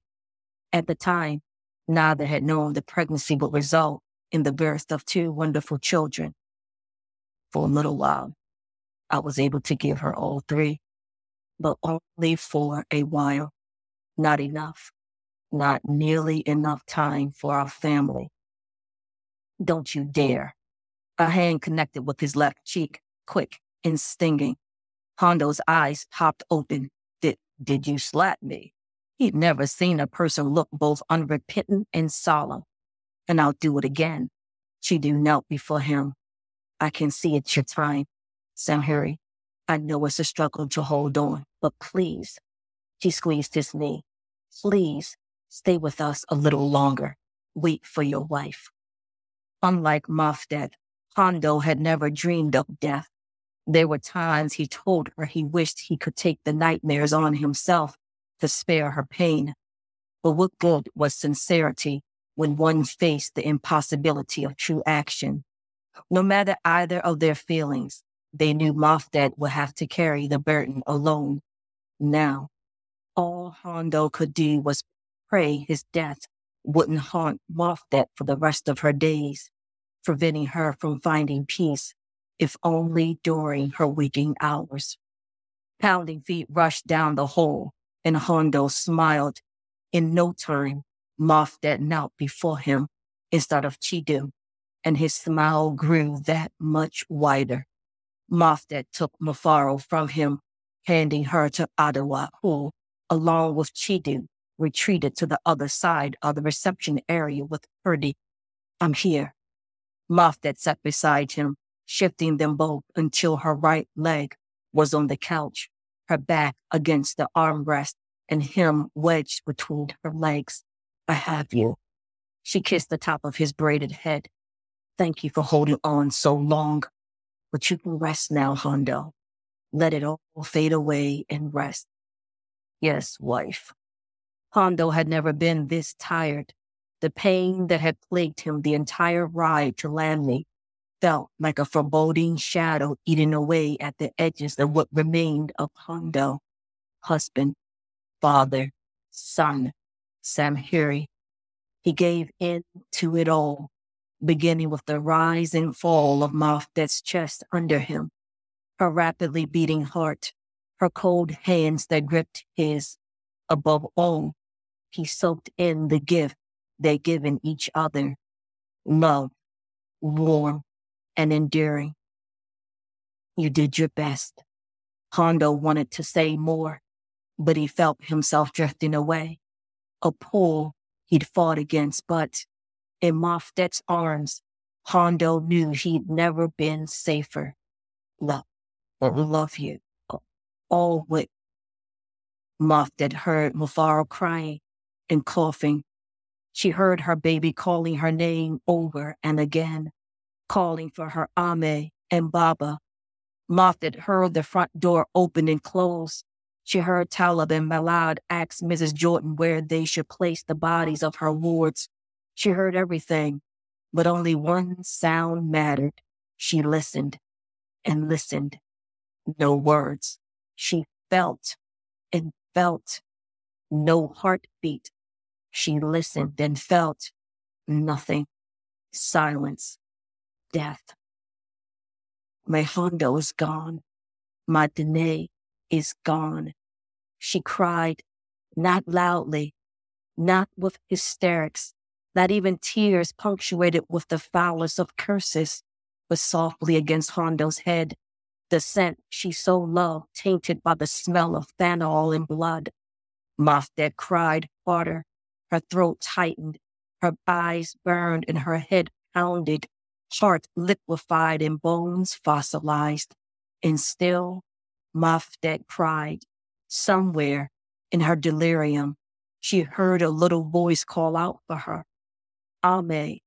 At the time, neither had known the pregnancy would result in the birth of two wonderful children. For a little while, I was able to give her all three, but only for a while. Not enough. Not nearly enough time for our family. Don't you dare. A hand connected with his left cheek, quick and stinging. Hondo's eyes popped open. Did, did you slap me? He'd never seen a person look both unrepentant and solemn. And I'll do it again. Chidu knelt before him. I can see it's your time. Samhiri, I know it's a struggle to hold on, but please. She squeezed his knee. Please stay with us a little longer. Wait for your wife. Unlike Mafdet, Hondo had never dreamed of death. There were times he told her he wished he could take the nightmares on himself to spare her pain. But what good was sincerity when one faced the impossibility of true action? No matter either of their feelings, they knew Mafdet would have to carry the burden alone. Now, all Hondo could do was pray his death wouldn't haunt Mafdet for the rest of her days, preventing her from finding peace if only during her waking hours. Pounding feet rushed down the hall, and Hondo smiled. In no time, Mafdet knelt before him instead of Chidu, and his smile grew that much wider. Mafdet took Mufaro from him, handing her to Adawa, who, along with Chidu, retreated to the other side of the reception area with Purdy. I'm here. Mafdet sat beside him, shifting them both until her right leg was on the couch, her back against the armrest, and him wedged between her legs. I have you. She kissed the top of his braided head. Thank you for holding on so long. But you can rest now, Hondo. Let it all fade away and rest. Yes, wife. Hondo had never been this tired. The pain that had plagued him the entire ride to Lamley felt like a foreboding shadow eating away at the edges of what remained of Hondo. Husband, father, son, Samhiri. He gave in to it all, beginning with the rise and fall of Mafdet's chest under him, her rapidly beating heart, her cold hands that gripped his. Above all, he soaked in the gift they'd given each other love, warm, and enduring. You did your best. Hondo wanted to say more, but he felt himself drifting away. A pull he'd fought against, but in Mafdet's arms, Hondo knew he'd never been safer. Love, love you. All with Mafdet heard Mufaro crying and coughing. She heard her baby calling her name over and again calling for her Ame and Baba. Mafdet heard the front door open and close. She heard Talib and Malad ask Mrs. Jordan where they should place the bodies of her wards. She heard everything, but only one sound mattered. She listened and listened. No words. She felt and felt no heartbeat. She listened and felt nothing. Silence. Death. My Hondo is gone. My Dene is gone. She cried, not loudly, not with hysterics, not even tears punctuated with the foulest of curses, but softly against Hondo's head, the scent she so loved tainted by the smell of phenol and blood. Mafdet cried harder. Her throat tightened, her eyes burned, and her head pounded, heart liquefied and bones fossilized. And still, Mafdet cried. Somewhere in her delirium, she heard a little voice call out for her. Ame.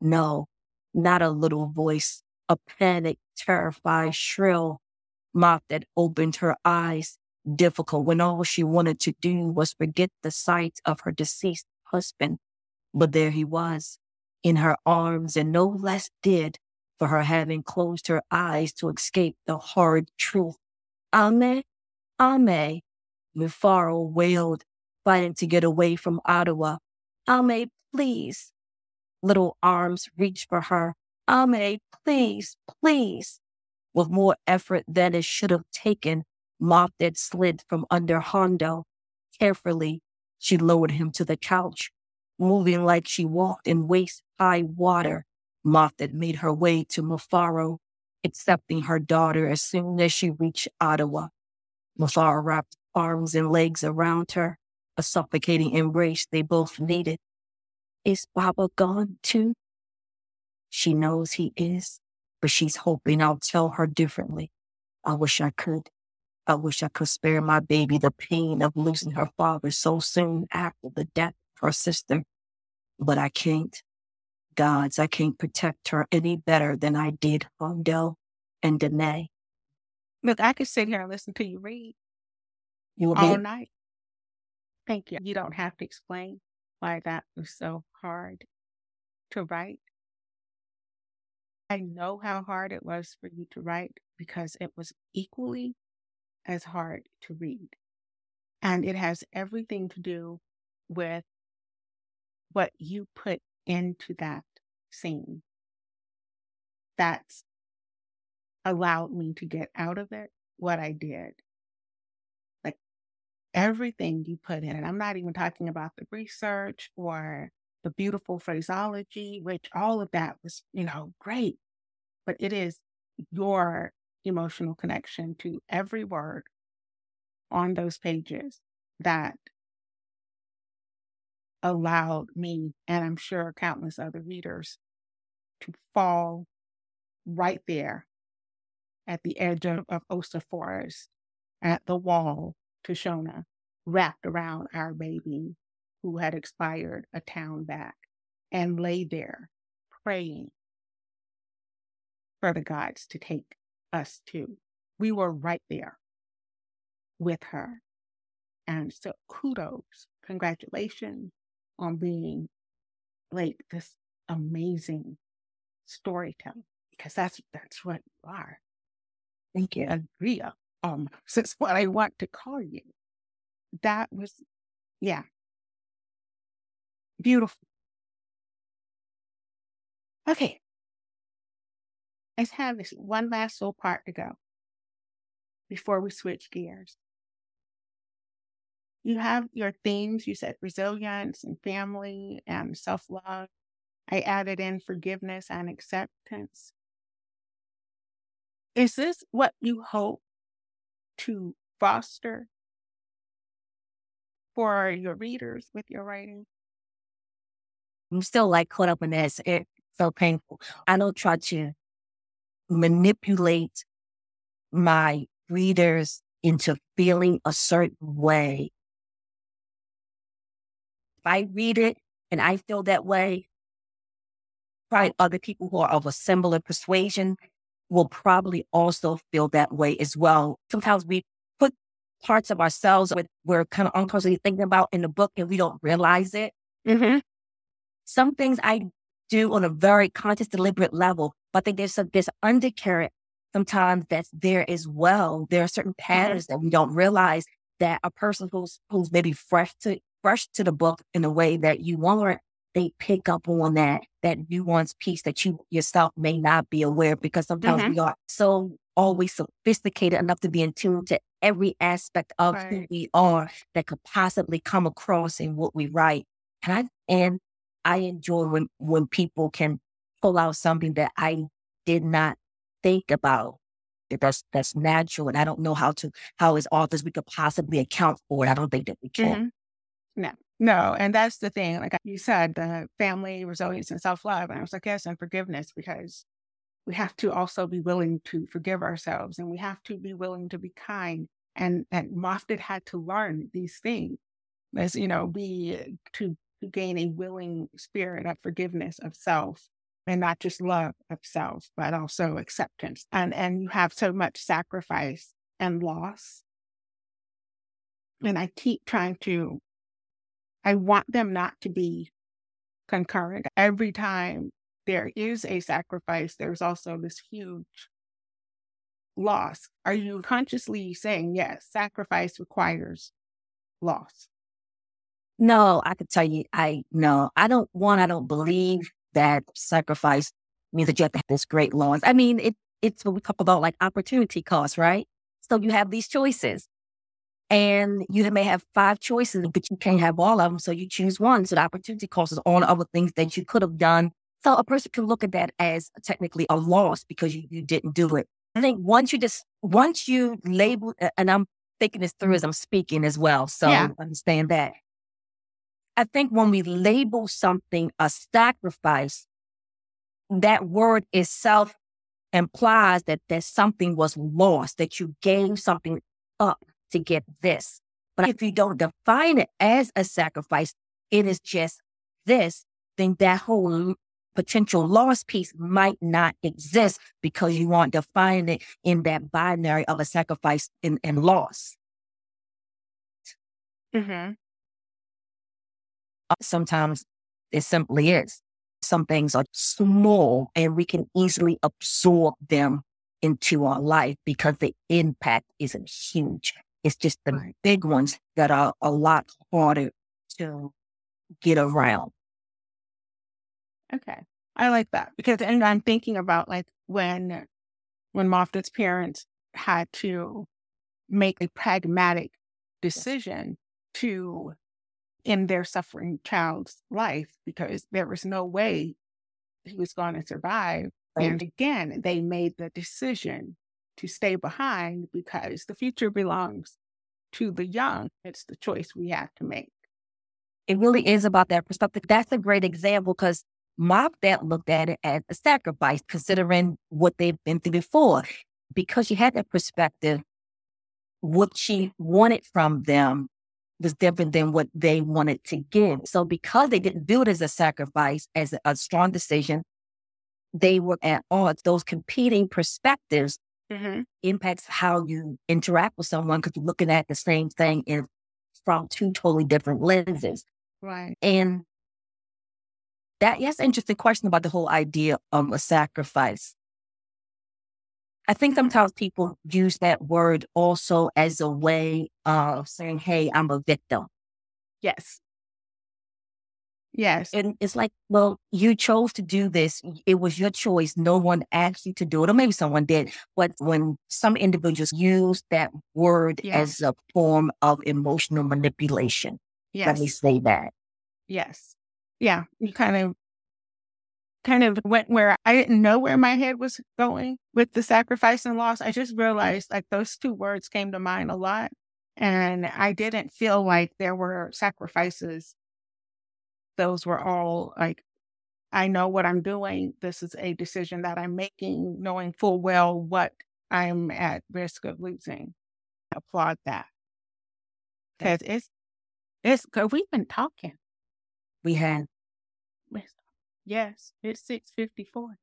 No, not a little voice, a panic, terrified, shrill mouth that opened her eyes, difficult when all she wanted to do was forget the sight of her deceased husband. But there he was, in her arms, and no less did for her having closed her eyes to escape the horrid truth. Ame, Ame, Mufaro wailed, fighting to get away from Adawa. Ame, please. Little arms reached for her. Ame, please, please. With more effort than it should have taken, Mafdet slid from under Hondo. Carefully, she lowered him to the couch, moving like she walked in waist high water. Mafdet made her way to Mufaro, accepting her daughter as soon as she reached Adawa. Mufaro wrapped arms and legs around her, a suffocating embrace they both needed. Is Baba gone too? She knows he is, but she's hoping I'll tell her differently. I wish I could. I wish I could spare my baby the pain of losing her father so soon after the death of her sister. But I can't. Gods, I can't protect her any better than I did Hondo and Danae. Look, I could sit here and listen to you read You all be night. Thank you. You don't have to explain why that was so hard to write. I know how hard it was for you to write because it was equally as hard to read. And it has everything to do with what you put into that scene. That's allowed me to get out of it what I did. Like everything you put in it. I'm not even talking about the research or the beautiful phraseology, which all of that was, you know, great. But it is your emotional connection to every word on those pages that allowed me, and I'm sure countless other readers, to fall right there at the edge of, of Osa Forest, at the wall to Shona, wrapped around our baby who had expired a town back, and lay there praying for the gods to take us too. We were right there with her. And so kudos, congratulations on being like this amazing storyteller because that's that's what you are. Thank you. A Ria, um, that's what I want to call you. That was, yeah, beautiful. Okay, let's have this one last little part to go before we switch gears. You have your themes. You said resilience and family and self love. I added in forgiveness and acceptance. Is this what you hope to foster for your readers with your writing? I'm still like caught up in this. It's so painful. I don't try to manipulate my readers into feeling a certain way. If I read it and I feel that way, probably other people who are of a similar persuasion will probably also feel that way as well. Sometimes we put parts of ourselves that we're kind of unconsciously thinking about in the book and we don't realize it. Mm-hmm. Some things I do on a very conscious, deliberate level, but I think there's a, this undercurrent sometimes that's there as well. There are certain patterns that we don't realize. that a person who's who's maybe fresh to fresh to the book in a way that you want, they pick up on that that nuance piece that you yourself may not be aware because sometimes Mhm. we are so always sophisticated enough to be in tune to every aspect of who we are that could possibly come across in what we write. And I and I enjoy when when people can pull out something that I did not think about. That's that's natural, and I don't know how to how as authors we could possibly account for it. I don't think that we can. Mhm. No, no. And that's the thing. Like you said, the family resilience and self love. And I was like, yes, and forgiveness, because we have to also be willing to forgive ourselves and we have to be willing to be kind. And and Mafdet had to learn these things as, you know, be to, to gain a willing spirit of forgiveness of self and not just love of self, but also acceptance. And and you have so much sacrifice and loss. And I keep trying to I want them not to be concurrent. Every time there is a sacrifice, there's also this huge loss. Are you consciously saying, yes, sacrifice requires loss? No, I could tell you, I no, I don't want, I don't believe that sacrifice means that you have to have this great loss. I mean, it it's what we talk about like opportunity cost, right? So you have these choices. And you may have five choices, but you can't have all of them. So you choose one. So the opportunity cost is all the other things that you could have done. So a person can look at that as technically a loss because you, you didn't do it. I think once you just, once you label, and I'm thinking this through as I'm speaking as well. So Yeah. understand that. I think when we label something a sacrifice, that word itself implies that there's something was lost, that you gave something up to get this. But if you don't define it as a sacrifice, it is just this, then that whole potential loss piece might not exist because you aren't defining it in that binary of a sacrifice and, and loss. Mm-hmm. Uh, Sometimes it simply is. Some things are small and we can easily absorb them into our life because the impact isn't huge. It's just the big ones that are a lot harder to get around. Okay. I like that because, and I'm thinking about like when, when Mafdet's parents had to make a pragmatic decision to end their suffering child's life because there was no way he was going to survive. And again, they made the decision to stay behind because the future belongs to the young. It's the choice we have to make. It really is about that perspective. That's a great example because my dad looked at it as a sacrifice, considering what they've been through before. Because she had that perspective, what she wanted from them was different than what they wanted to give. So because they didn't do it as a sacrifice, as a, a strong decision, they were at odds. Those competing perspectives Mm-hmm. impacts how you interact with someone because you're looking at the same thing in from two totally different lenses. Right. And that, yes, interesting question about the whole idea of a sacrifice. I think sometimes people use that word also as a way of saying, hey, I'm a victim. Yes. Yes. And it's like, well, you chose to do this. It was your choice. No one asked you to do it, or maybe someone did. But when some individuals use that word Yeah. as a form of emotional manipulation, let me say that. Yes. Yeah. You kind of kind of went where I didn't know where my head was going with the sacrifice and loss. I just realized like those two words came to mind a lot. And I didn't feel like there were sacrifices. Those were all like, I know what I'm doing. This is a decision that I'm making, knowing full well what I'm at risk of losing. I applaud that. Because it's, it's, cause we've been talking. We had, Yes, it's six fifty four.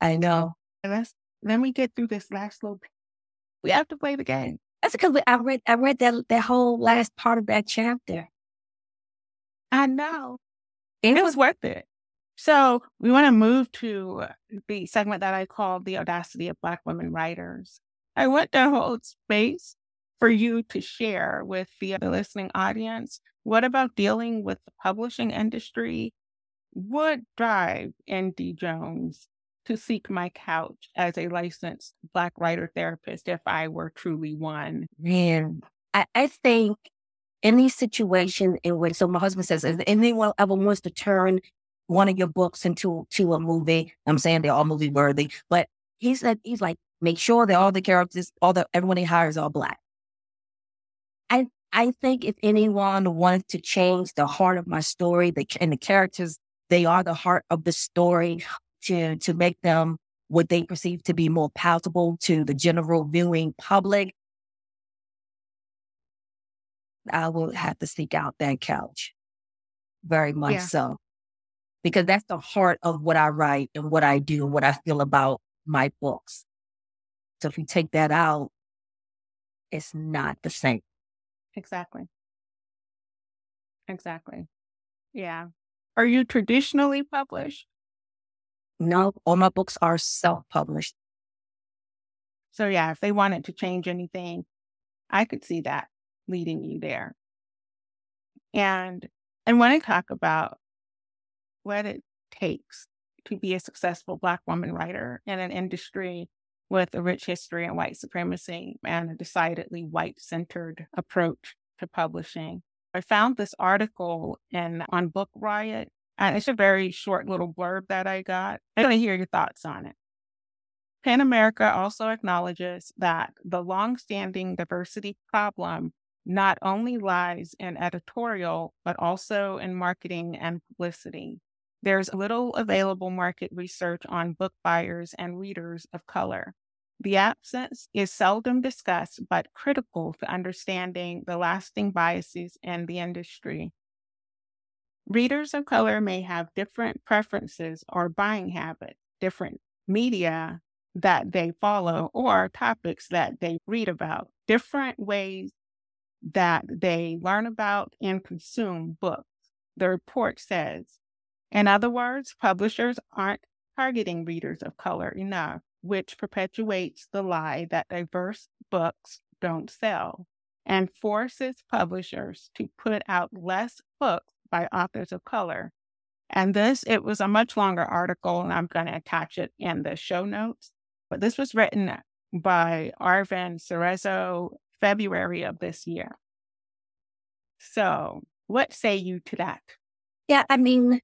I know. And let's let me get through this last little bit. We have to play the game. That's because I read, I read that, that whole last part of that chapter. I know. And it was worth it. So we want to move to the segment that I call the audacity of Black women writers. I want to hold space for you to share with the listening audience. What about dealing with the publishing industry? What drive ND Jones to seek my couch as a licensed Black writer therapist if I were truly one? Man, I, I think any situation in which, so my husband says, if anyone ever wants to turn one of your books into to a movie, I'm saying they're all movie worthy, but he said, he's like, make sure that all the characters, all the, everyone he hires are Black. I, I think if anyone wanted to change the heart of my story, the, and the characters, they are the heart of the story to, to make them what they perceive to be more palatable to the general viewing public. I will have to seek out that couch. Very much yeah. so. Because that's the heart of what I write and what I do and what I feel about my books. So if you take that out, it's not the same. Exactly. Exactly. Yeah. Are you traditionally published? No, all my books are self published. So, yeah, if they wanted to change anything, I could see that leading you there. And and when I talk about what it takes to be a successful Black woman writer in an industry with a rich history in white supremacy and a decidedly white centered approach to publishing. I found this article in on Book Riot, and it's a very short little blurb that I got. I want to hear your thoughts on it. PEN America also acknowledges that the longstanding diversity problem not only lies in editorial, but also in marketing and publicity. There's little available market research on book buyers and readers of color. The absence is seldom discussed, but critical to understanding the lasting biases in the industry. Readers of color may have different preferences or buying habits, different media that they follow, or topics that they read about, different ways that they learn about and consume books. The report says in other words, publishers aren't targeting readers of color enough, which perpetuates the lie that diverse books don't sell and forces publishers to put out less books by authors of color. And this, it was a much longer article, and I'm going to attach it in the show notes. But this was written by Arvyn Cerézo, February of this year. So, what say you to that? Yeah, I mean, a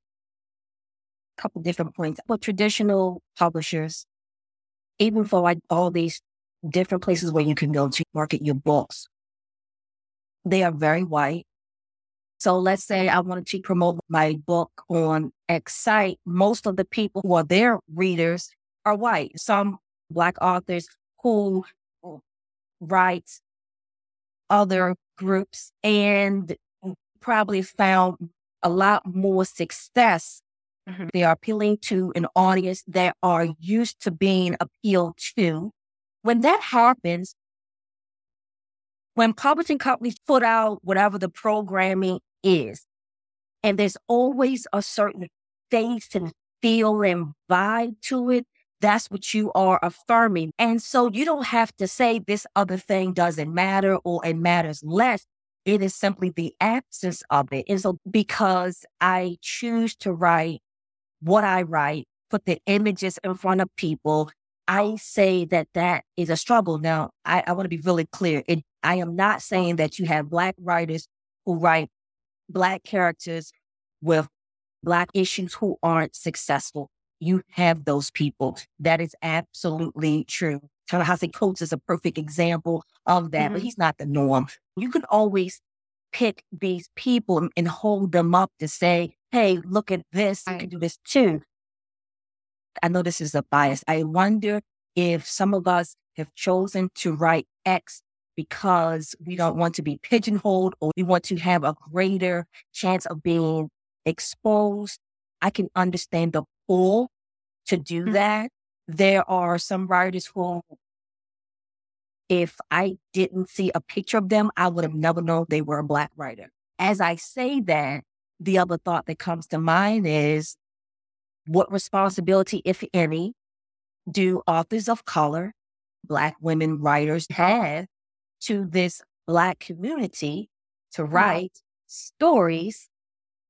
couple different points. Well, traditional publishers, even for like all these different places where you can go to market your books, they are very white. So let's say I wanted to promote my book on X site. Most of the people who are their readers are white. Some black authors who write other groups and probably found a lot more success Mm-hmm. They are appealing to an audience that are used to being appealed to. When that happens, when publishing companies put out whatever the programming is, and there's always a certain face and feel and vibe to it, that's what you are affirming. And so you don't have to say this other thing doesn't matter or it matters less. It is simply the absence of it. And so because I choose to write what I write, put the images in front of people. I say that that is a struggle. Now, I, I want to be really clear. It, I am not saying that you have Black writers who write Black characters with Black issues who aren't successful. You have those people. That is absolutely true. Ta-Nehisi Coates is a perfect example of that, mm-hmm. but he's not the norm. You can always pick these people and hold them up to say, hey, look at this, you can do this too. I know this is a bias. I wonder if some of us have chosen to write X because we don't want to be pigeonholed or we want to have a greater chance of being exposed. I can understand the pull to do mm-hmm. that. There are some writers who, if I didn't see a picture of them, I would have never known they were a Black writer. As I say that, the other thought that comes to mind is what responsibility, if any, do authors of color, Black women writers have to this Black community to write stories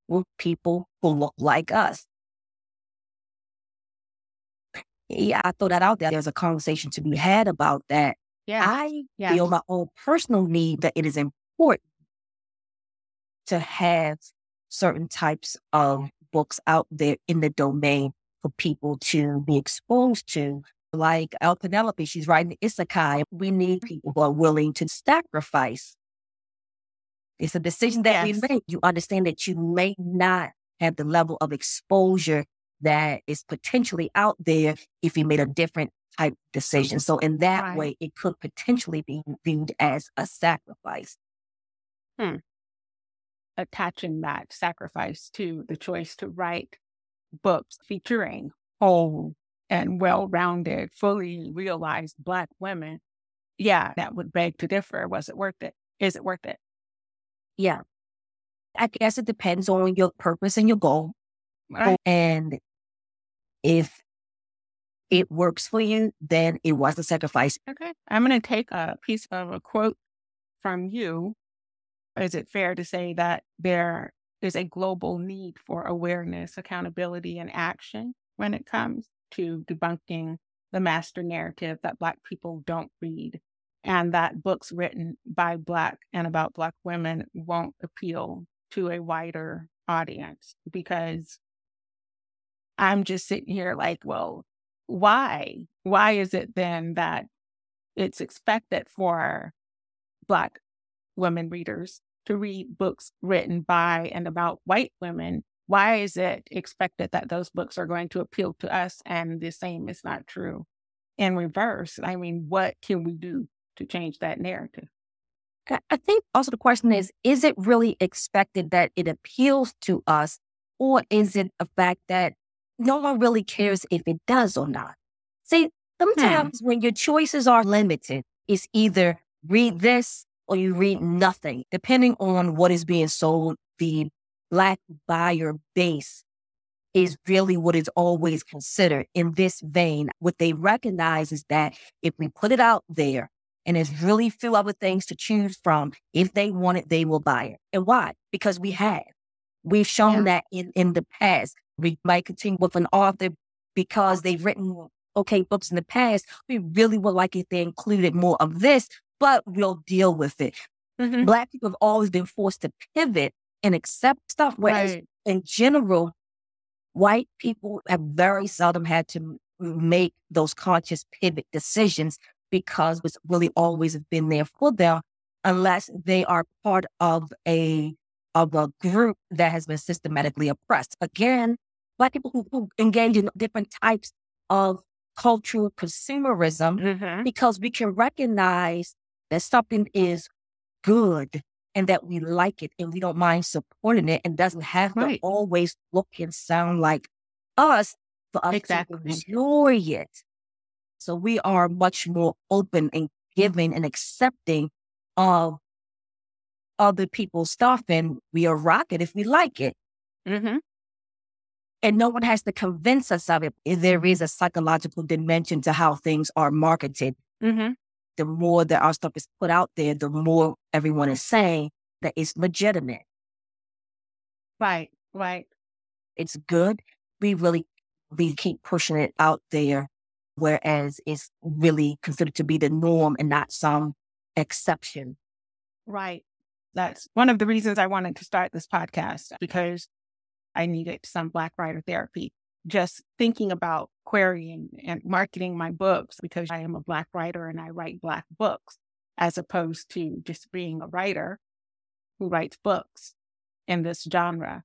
with people who look like us. Yeah, I throw that out there. There's a conversation to be had about that. Yeah. I Yes. feel my own personal need that it is important to have certain types of books out there in the domain for people to be exposed to. Like L. Penelope, she's writing Isekai. We need mm-hmm. people who are willing to sacrifice. It's a decision that Yes. we make. You understand that you may not have the level of exposure that is potentially out there if you made a different type decision. So in that Right. way, it could potentially be viewed as a sacrifice. Hmm. Attaching that sacrifice to the choice to write books featuring whole and well rounded, fully realized Black women, yeah, that would beg to differ. Was it worth it? Is it worth it? Yeah. I guess it depends on your purpose and your goal. Right. And if it works for you, then it was a sacrifice. Okay. I'm going to take a piece of a quote from you. Is it fair to say that there is a global need for awareness, accountability, and action when it comes to debunking the master narrative that Black people don't read and that books written by Black and about Black women won't appeal to a wider audience? Because I'm just sitting here like, well, why? Why is it then that it's expected for Black women readers to read books written by and about white women? Why is it expected that those books are going to appeal to us and the same is not true? In reverse, I mean, what can we do to change that narrative? I think also the question is is it really expected that it appeals to us, or is it a fact that no one really cares if it does or not? See, hmm. sometimes when your choices are limited, it's either read this or you read nothing, depending on what is being sold. The Black buyer base is really what is always considered in this vein. What they recognize is that if we put it out there, and there's really few other things to choose from. If they want it, they will buy it. And why? Because we have. We've shown that in, in the past. We might continue with an author because they've written okay books in the past. We really would like if they included more of this, but we'll deal with it. Mm-hmm. Black people have always been forced to pivot and accept stuff, whereas Right. in general, white people have very seldom had to make those conscious pivot decisions because it's really always been there for them, unless they are part of a of a group that has been systematically oppressed. Again, black people who, who engage in different types of cultural consumerism Mm-hmm. because we can recognize that something is good and that we like it and we don't mind supporting it and doesn't have to always look and sound like us for us Exactly. to enjoy it. So we are much more open and giving and accepting of other people's stuff and we are rock it if we like it. Mm-hmm. And no one has to convince us of it. There is a psychological dimension to how things are marketed Mm-hmm. The more that our stuff is put out there, the more everyone is saying that it's legitimate. Right. Right. It's good. We really, we keep pushing it out there, whereas it's really considered to be the norm and not some exception. Right. That's one of the reasons I wanted to start this podcast because I needed some Black writer therapy. Just thinking about querying and marketing my books because I am a Black writer and I write Black books, as opposed to just being a writer who writes books in this genre.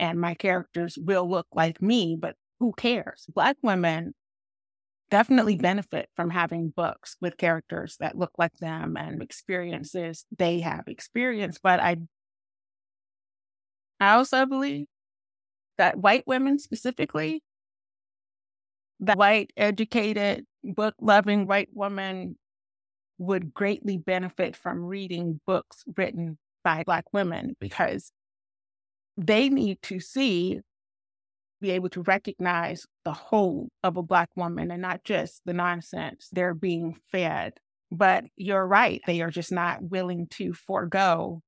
And my characters will look like me, but who cares? Black women definitely benefit from having books with characters that look like them and experiences they have experienced. But I, I also believe that white women specifically, the white, educated, book loving white woman would greatly benefit from reading books written by Black women because they need to see, be able to recognize the whole of a Black woman and not just the nonsense they're being fed But you're right. They are just not willing to forego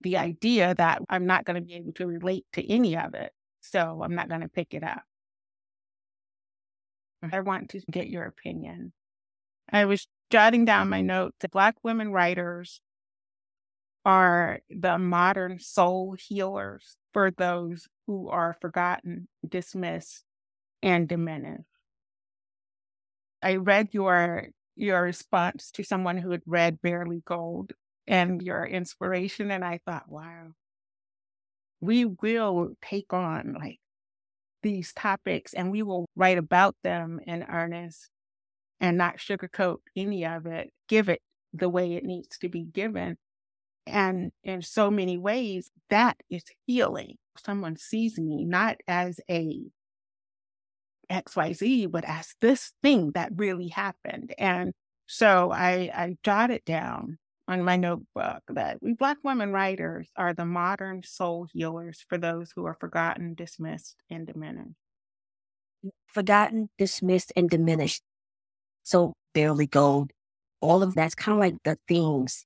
the idea that I'm not going to be able to relate to any of it. So I'm not going to pick it up. Mm-hmm. I want to get your opinion. I was jotting down my notes that Black women writers are the modern soul healers for those who are forgotten, dismissed, and diminished. I read your your response to someone who had read Barely Gold and your inspiration, and I thought, wow, we will take on like these topics and we will write about them in earnest and not sugarcoat any of it, give it the way it needs to be given. And in so many ways, that is healing. Someone sees me not as a XYZ, but as this thing that really happened. And so I, I jotted down on my notebook that we Black women writers are the modern soul healers for those who are forgotten, dismissed, and diminished. Mm, forgotten, dismissed, and diminished. So barely gold. All of that's kind of like the themes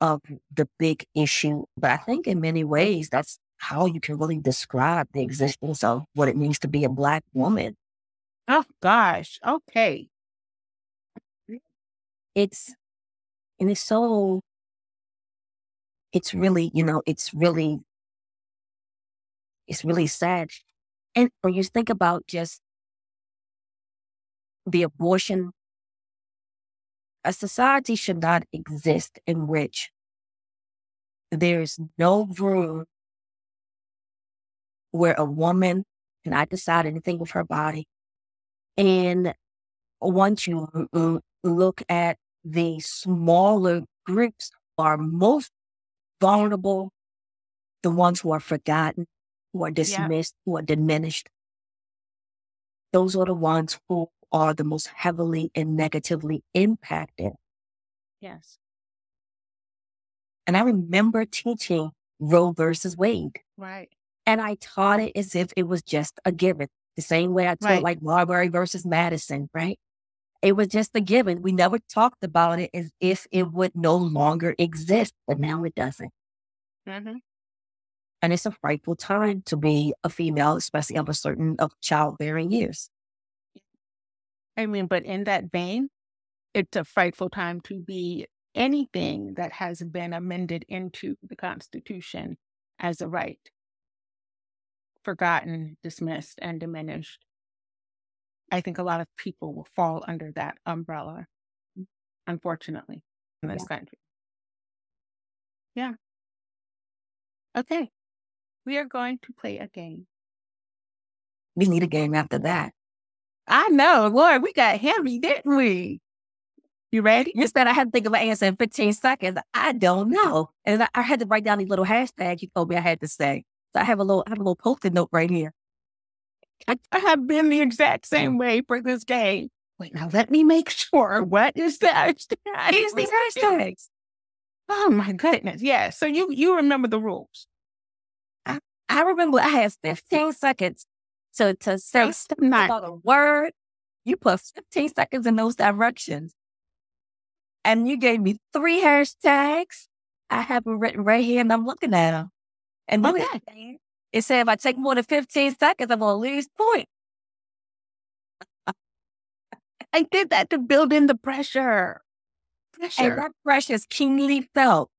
of the big issue. But I think in many ways, that's how you can really describe the existence of what it means to be a Black woman. Oh, gosh. Okay. It's, and it's so, it's really, you know, it's really, it's really sad. And when you think about just the abortion, a society should not exist in which there's no room where a woman cannot decide anything with her body. And once you look at the smaller groups are most vulnerable, the ones who are forgotten, who are dismissed, yeah. who are diminished. Those are the ones who are the most heavily and negatively impacted. Yes. And I remember teaching Roe versus Wade. Right. And I taught it as if it was just a given, the same way I taught right. like Marbury versus Madison, right? It was just a given. We never talked about it as if it would no longer exist, but now it doesn't. Mm-hmm. And it's a frightful time to be a female, especially of a certain of childbearing years. I mean, but in that vein, it's a frightful time to be anything that has been amended into the Constitution as a right, forgotten, dismissed, and diminished. I think a lot of people will fall under that umbrella, mm. unfortunately, in this yeah. country. Yeah. Okay. We are going to play a game. We need a game after that. I know, Lord, we got heavy, didn't we? You ready? You said I had to think of an answer in 15 seconds. I don't know. And I, I had to write down these little hashtags you told me I had to say. So I have a little, I have a little post-it note right here. I, have been the exact same way for this game. Wait, now let me make sure. What is the hashtag? These these hashtags. Oh my goodness. Yeah. So you you remember the rules. I, I remember I had 15 seconds to, to say about a word. You put 15 seconds in those directions. And you gave me three hashtags. I have them written right here and I'm looking at them. And okay. It said if I take more than 15 seconds, I'm going to lose point. I did that to build in the pressure. Pressure. And that pressure is keenly felt.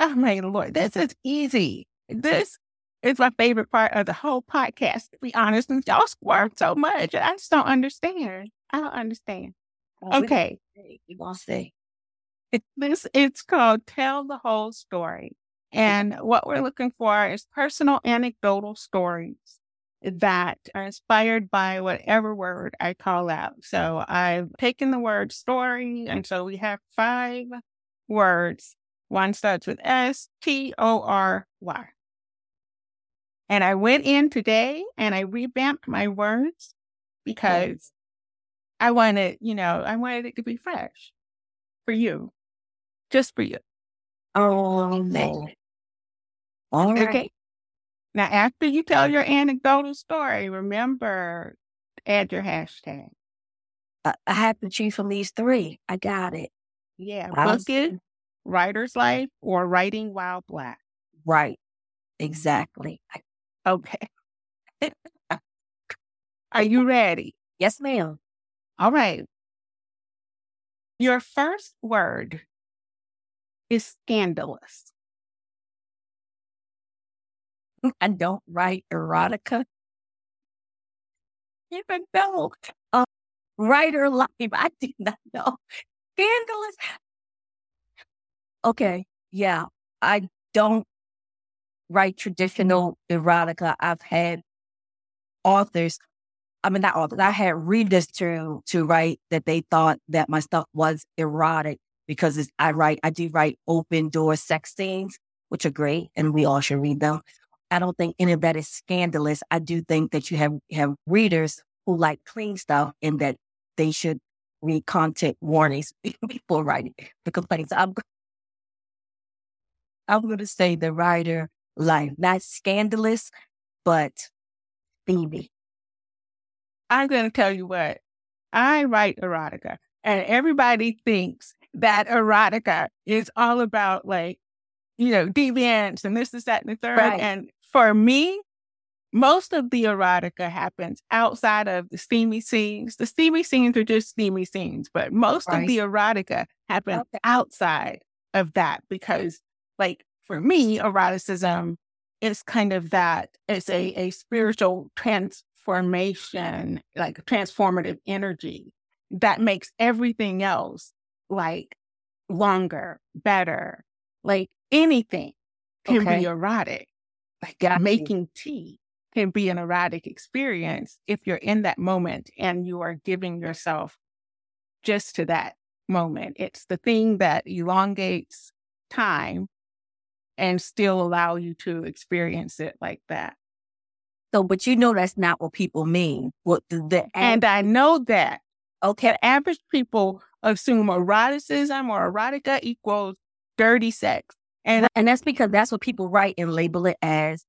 Oh my Lord, this is easy. This is my favorite part of the whole podcast, to be honest. And y'all squirm so much. I just don't understand. I don't understand. Oh, okay. You gonna say. It, this it's called Tell the Whole Story. Mm-hmm. And what we're looking for is personal anecdotal stories that are inspired by whatever word I call out. So I've taken the word story, and so we have five words. One starts with S T O R Y. And I went in today and I revamped my words because I wanted, you know, I wanted it to be fresh for you, just for you. Oh, man. All right. Okay. Now, after you tell your anecdotal story, remember add your hashtag. I, I have to choose from these three. I got it. Yeah, book it, writer's life, or writing while black. Right. Exactly. Okay. Are you ready? Yes, ma'am. All right. Your first word is scandalous. I don't write erotica. Even though uh, writer life, I did not know. Scandalous. Okay, yeah, I don't write traditional erotica. I've had authors, I mean not authors, I had readers to to write that they thought that my stuff was erotic because I write, I do write open door sex scenes, which are great, and we all should read them. I don't think any of that is scandalous. I do think that you have have readers who like clean stuff and that they should read content warnings before writing the complaints. I'm I'm going to say the writer life, not scandalous, but steamy. I'm going to tell you what, I write erotica, and everybody thinks that erotica is all about like, you know, deviance and this, this, that, and the third. Right. And for me, most of the erotica happens outside of the steamy scenes. The steamy scenes are just steamy scenes, but most of the erotica happens Okay. outside of that because, like, for me, eroticism is kind of that it's a, a spiritual transformation, like transformative energy that makes everything else like longer, better, like anything can Okay. be erotic. Like Got you. making tea can be an erotic experience if you're in that moment and you are giving yourself just to that moment. It's the thing that elongates time and still allow you to experience it like that. So, but you know that's not what people mean. What the, the And I know that okay, average people assume eroticism or erotica equals dirty sex. And and that's because that's what people write and label it as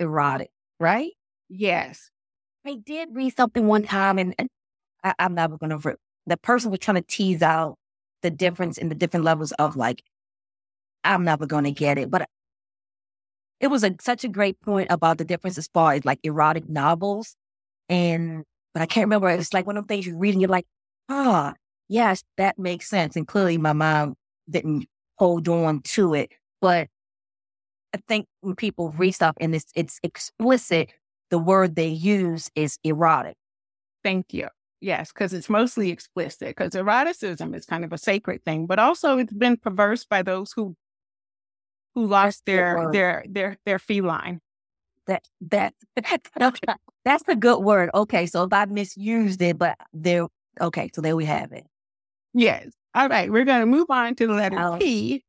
erotic, right? yes, I did read something one time, and, and I, I'm never going to. The person was trying to tease out the difference in the different levels of like, I'm never going to get it, but it was a, such a great point about the difference as far as like erotic novels, and but I can't remember. It's like one of the things you read and you're like, ah, yes, that makes sense. And clearly, my mind didn't hold on to it, but I think when people read stuff and it's it's explicit, the word they use is erotic. thank you. Yes, because it's mostly explicit, because eroticism is kind of a sacred thing, but also it's been perverse by those who who lost their their their their feline. That that that's a good word. Okay, so if I misused it, but there. Okay, so there we have it. Yes. All right, we're going to move on to the letter Oh. P.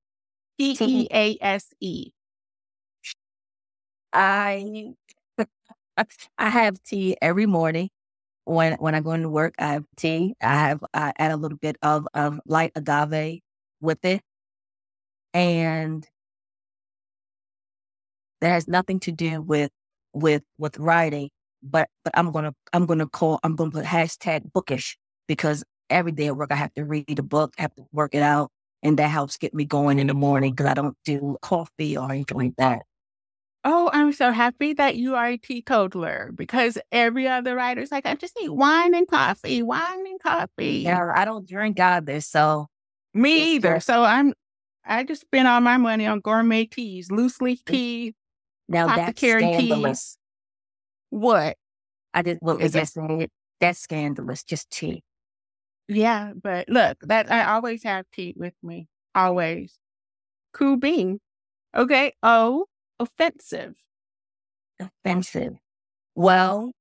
P E A S E. I I have tea every morning when when I go into work. I have tea. I have I add a little bit of of light agave with it, and that has nothing to do with with with writing. But but I'm gonna I'm gonna call I'm gonna put hashtag bookish because every day at work I have to read a book, I have to work it out, and that helps get me going in the morning because I don't do coffee or anything like that. Oh, I'm so happy that you are a teetotaler because every other writer's like, I just need wine and coffee, wine and coffee. Yeah, I don't drink either, so Me either. So I'm, I just spend all my money on gourmet teas, loose leaf tea. now that's Apothecary teas. scandalous. What? I just Is is just that's scandalous. Just tea. Yeah, but look, that I always have tea with me. Always. Cool bean. Okay. Oh, offensive. offensive. Well,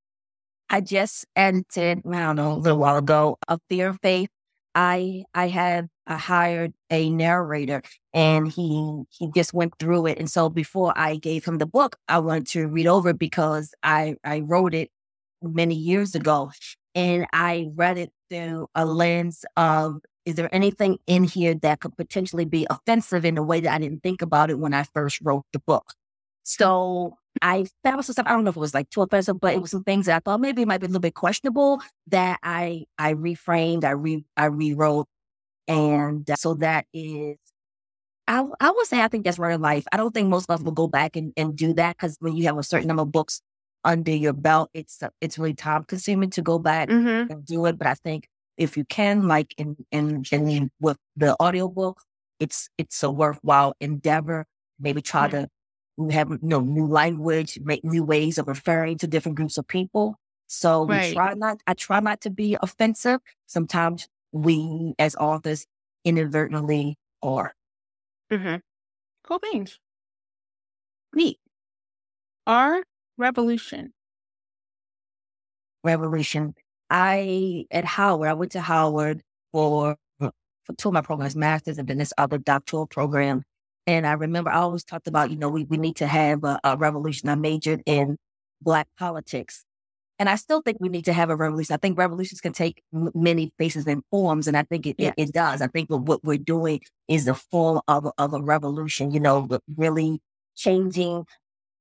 I just edited, I don't know, a little while ago, a Fear of Faith. I I had I hired a narrator and he he just went through it. And so before I gave him the book, I wanted to read over because I I wrote it many years ago. And I read it through a lens of is there anything in here that could potentially be offensive in a way that I didn't think about it when I first wrote the book? So I found some stuff. I don't know if it was like too offensive, but it was some things that I thought maybe might be a little bit questionable that I I reframed, I re I rewrote, and so that is. I, I would say I think that's real life. I don't think most of us will go back and, and do that because when you have a certain number of books under your belt, it's it's really time consuming to go back Mm-hmm. and do it. But I think if you can, like in in, in with the audiobook, it's it's a worthwhile endeavor. Maybe try Yeah. to have you know new language, make new ways of referring to different groups of people. So we Right. try not. I try not to be offensive. Sometimes we, as authors, inadvertently are. Mm-hmm. Cool beans. Neat. Our revolution. revolution. I at Howard, I went to Howard for for two of my programs, masters, and then this other doctoral program. And I remember I always talked about, you know, we, we need to have a, a revolution. I majored in black politics. And I still think we need to have a revolution. I think revolutions can take m- many faces and forms, and I think it, Yeah. it, it does. I think what, what we're doing is the form of, of a revolution, you know, really changing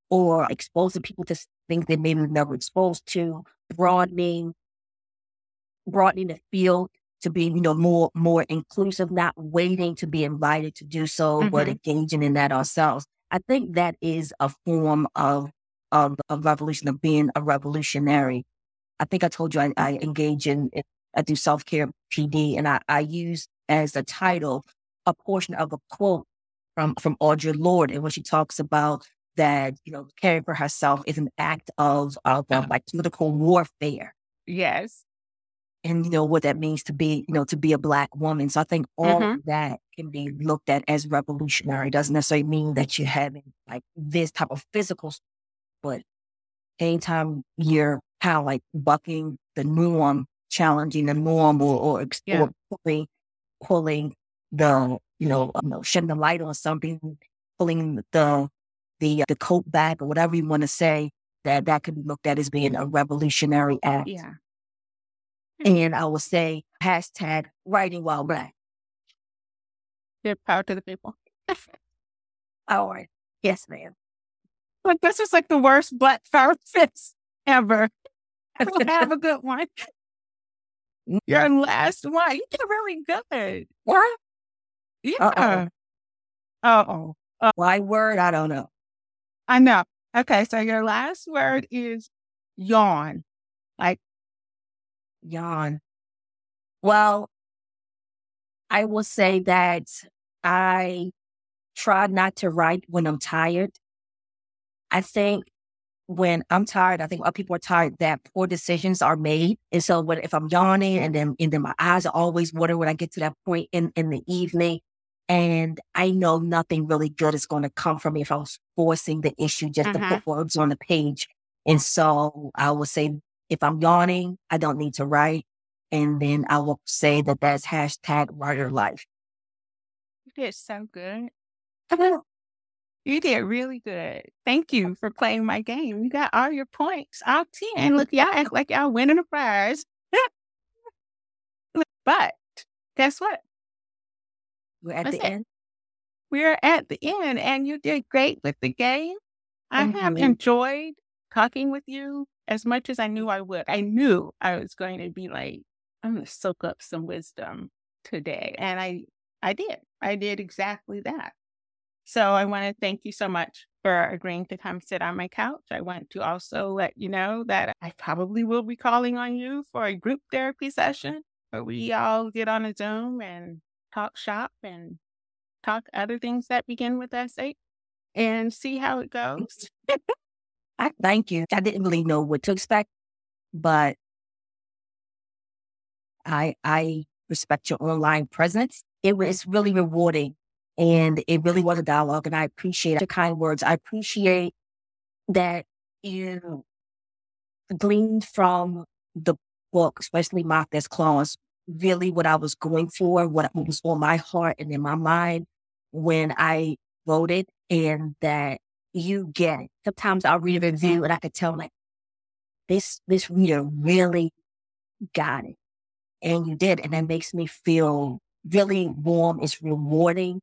or exposing people to things they maybe never exposed to, broadening, broadening the field to be, you know, more more inclusive, not waiting to be invited to do so, but Mhm. engaging in that ourselves. I think that is a form of of of revolution of being a revolutionary. I think I told you I, I engage in I do self care PD, and I, I use as a title a portion of a quote from from Audre Lorde, and when she talks about that, you know, caring for herself is an act of of um, like political warfare Yes. and you know what that means to be you know to be a black woman so i think all Mhm. of that can be looked at as revolutionary doesn't necessarily mean that you're having like this type of physical but anytime you're kind of like bucking the norm challenging the norm or or, Yeah. or pulling pulling the you know, you know shedding the light on something pulling the the the coat back or whatever you want to say that that could be looked at as being a revolutionary act Yeah. and I will say hashtag writing while black. Give power to the people. All right. Yes, ma'am. Like this is like the worst black power fist ever. Have a good one. Your last one. You did really good. What? Yeah. Uh oh. Why word? I don't know. I know. Okay, so your last word is yawn. Like Yawn. Well, I will say that I try not to write when I'm tired. I think when I'm tired, I think other people are tired that poor decisions are made. And so when, if I'm yawning and then and then my eyes are always watering when I get to that point in, in the evening. And I know nothing really good is going to come from me if I was forcing the issue just to Mhm. put words on the page. And so I will say if I'm yawning, I don't need to write. And then I will say that that's hashtag writer life. you did so good. You did really good. Thank you for playing my game. You got all your points. All 10. Look, y'all act like y'all winning a prize. but guess what? We're at That's the it. end. We're at the end and you did great with the game. I Thank have enjoyed talking with you as much as I knew I would. I knew I was going to be like, I'm going to soak up some wisdom today. And I, I did. I did exactly that. So I want to thank you so much for agreeing to come sit on my couch. I want to also let you know that I probably will be calling on you for a group therapy session where we all get on a Zoom and talk shop and talk other things that begin with S8 and see how it oh. goes. I thank you. I didn't really know what to expect, but I I respect your online presence. It was really rewarding and it really was a dialogue and I appreciate your kind words. I appreciate that you gleaned from the book, especially Mafdet's Claws, really what I was going for, what was on my heart and in my mind when I voted, and that you get it. Sometimes I'll read a review and I could tell like this this reader really got it. And you did. And that makes me feel really warm. It's rewarding.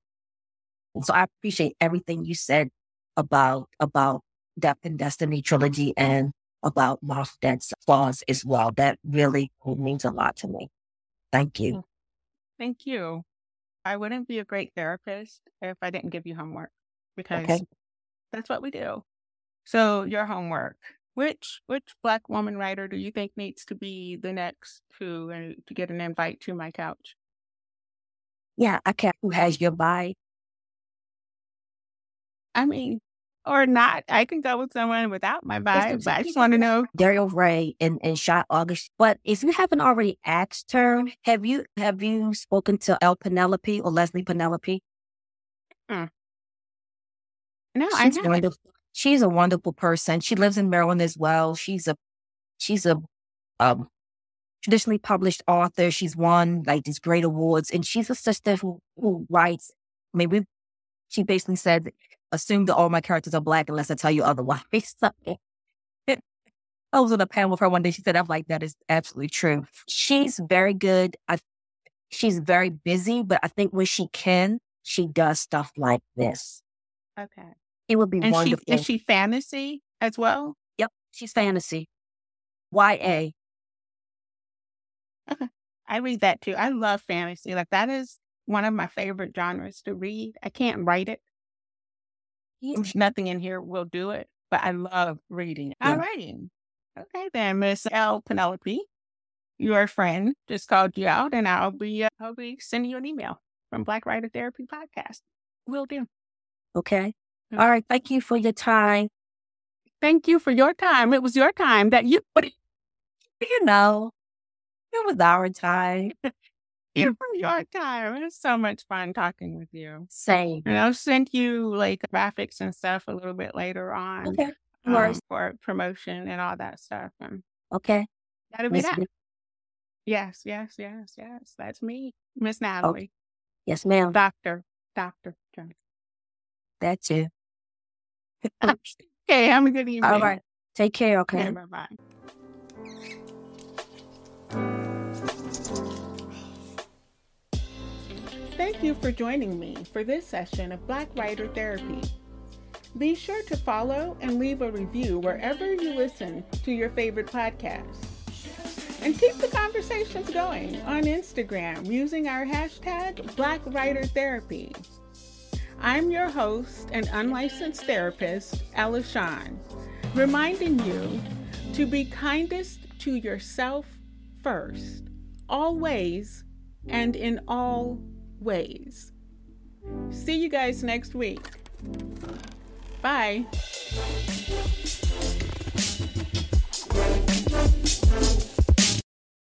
And so I appreciate everything you said about about Death and Destiny trilogy and about Moth Dead's flaws as well. That really means a lot to me. Thank you. Thank you. I wouldn't be a great therapist if I didn't give you homework because Okay. that's what we do. So your homework. Which which black woman writer do you think needs to be the next to uh, to get an invite to my couch? Yeah, I can't. Who has your bye? I mean, or not. I can go with someone without my vibe, but I just want to know. Daryl Ray and, and Shot August. But if you haven't already asked her, have you have you spoken to L. Penelope or Leslie Penelope? No, I She's haven't. wonderful. She's a wonderful person. She lives in Maryland as well. She's a she's a um traditionally published author. She's won like these great awards, and she's a sister who who writes. I mean, we she basically said, assume that all my characters are black unless I tell you otherwise. So, I was on a panel with her one day. She said, I'm like, that is absolutely true. She's very good. I, she's very busy, but I think when she can, she does stuff like this. Okay. It would be And she wonderful. is she fantasy as well? Yep, she's fantasy. YA. I read that too. I love fantasy. Like that is one of my favorite genres to read. I can't write it. There's Nothing in here will do it, but I love reading. Yeah. All righty. Okay then, Miss L. Penelope, your friend just called you out, and I'll be uh, I'll be sending you an email from Black Writer Therapy Podcast. Will do. Okay. All right. Thank you for your time. Thank you for your time. It was your time that you You know, it was our time. for your time. It was so much fun talking with you. Same. And I'll send you like graphics and stuff a little bit later on. Okay. Um, for promotion and all that stuff. And Okay. that'll be Miss that. Yes, yes, yes, yes. That's me, Miss Natalie, Yes, ma'am. Doctor, Doctor Jones. That's it. Okay, have a good evening. All right. Take care. Okay, Okay. bye bye. Thank you for joining me for this session of Black Writer Therapy. Be sure to follow and leave a review wherever you listen to your favorite podcast. And keep the conversations going on Instagram using our hashtag Black Writer Therapy. I'm your host and unlicensed therapist, Ella Shawn, reminding you to be kindest to yourself first, always and in all ways. See you guys next week. Bye.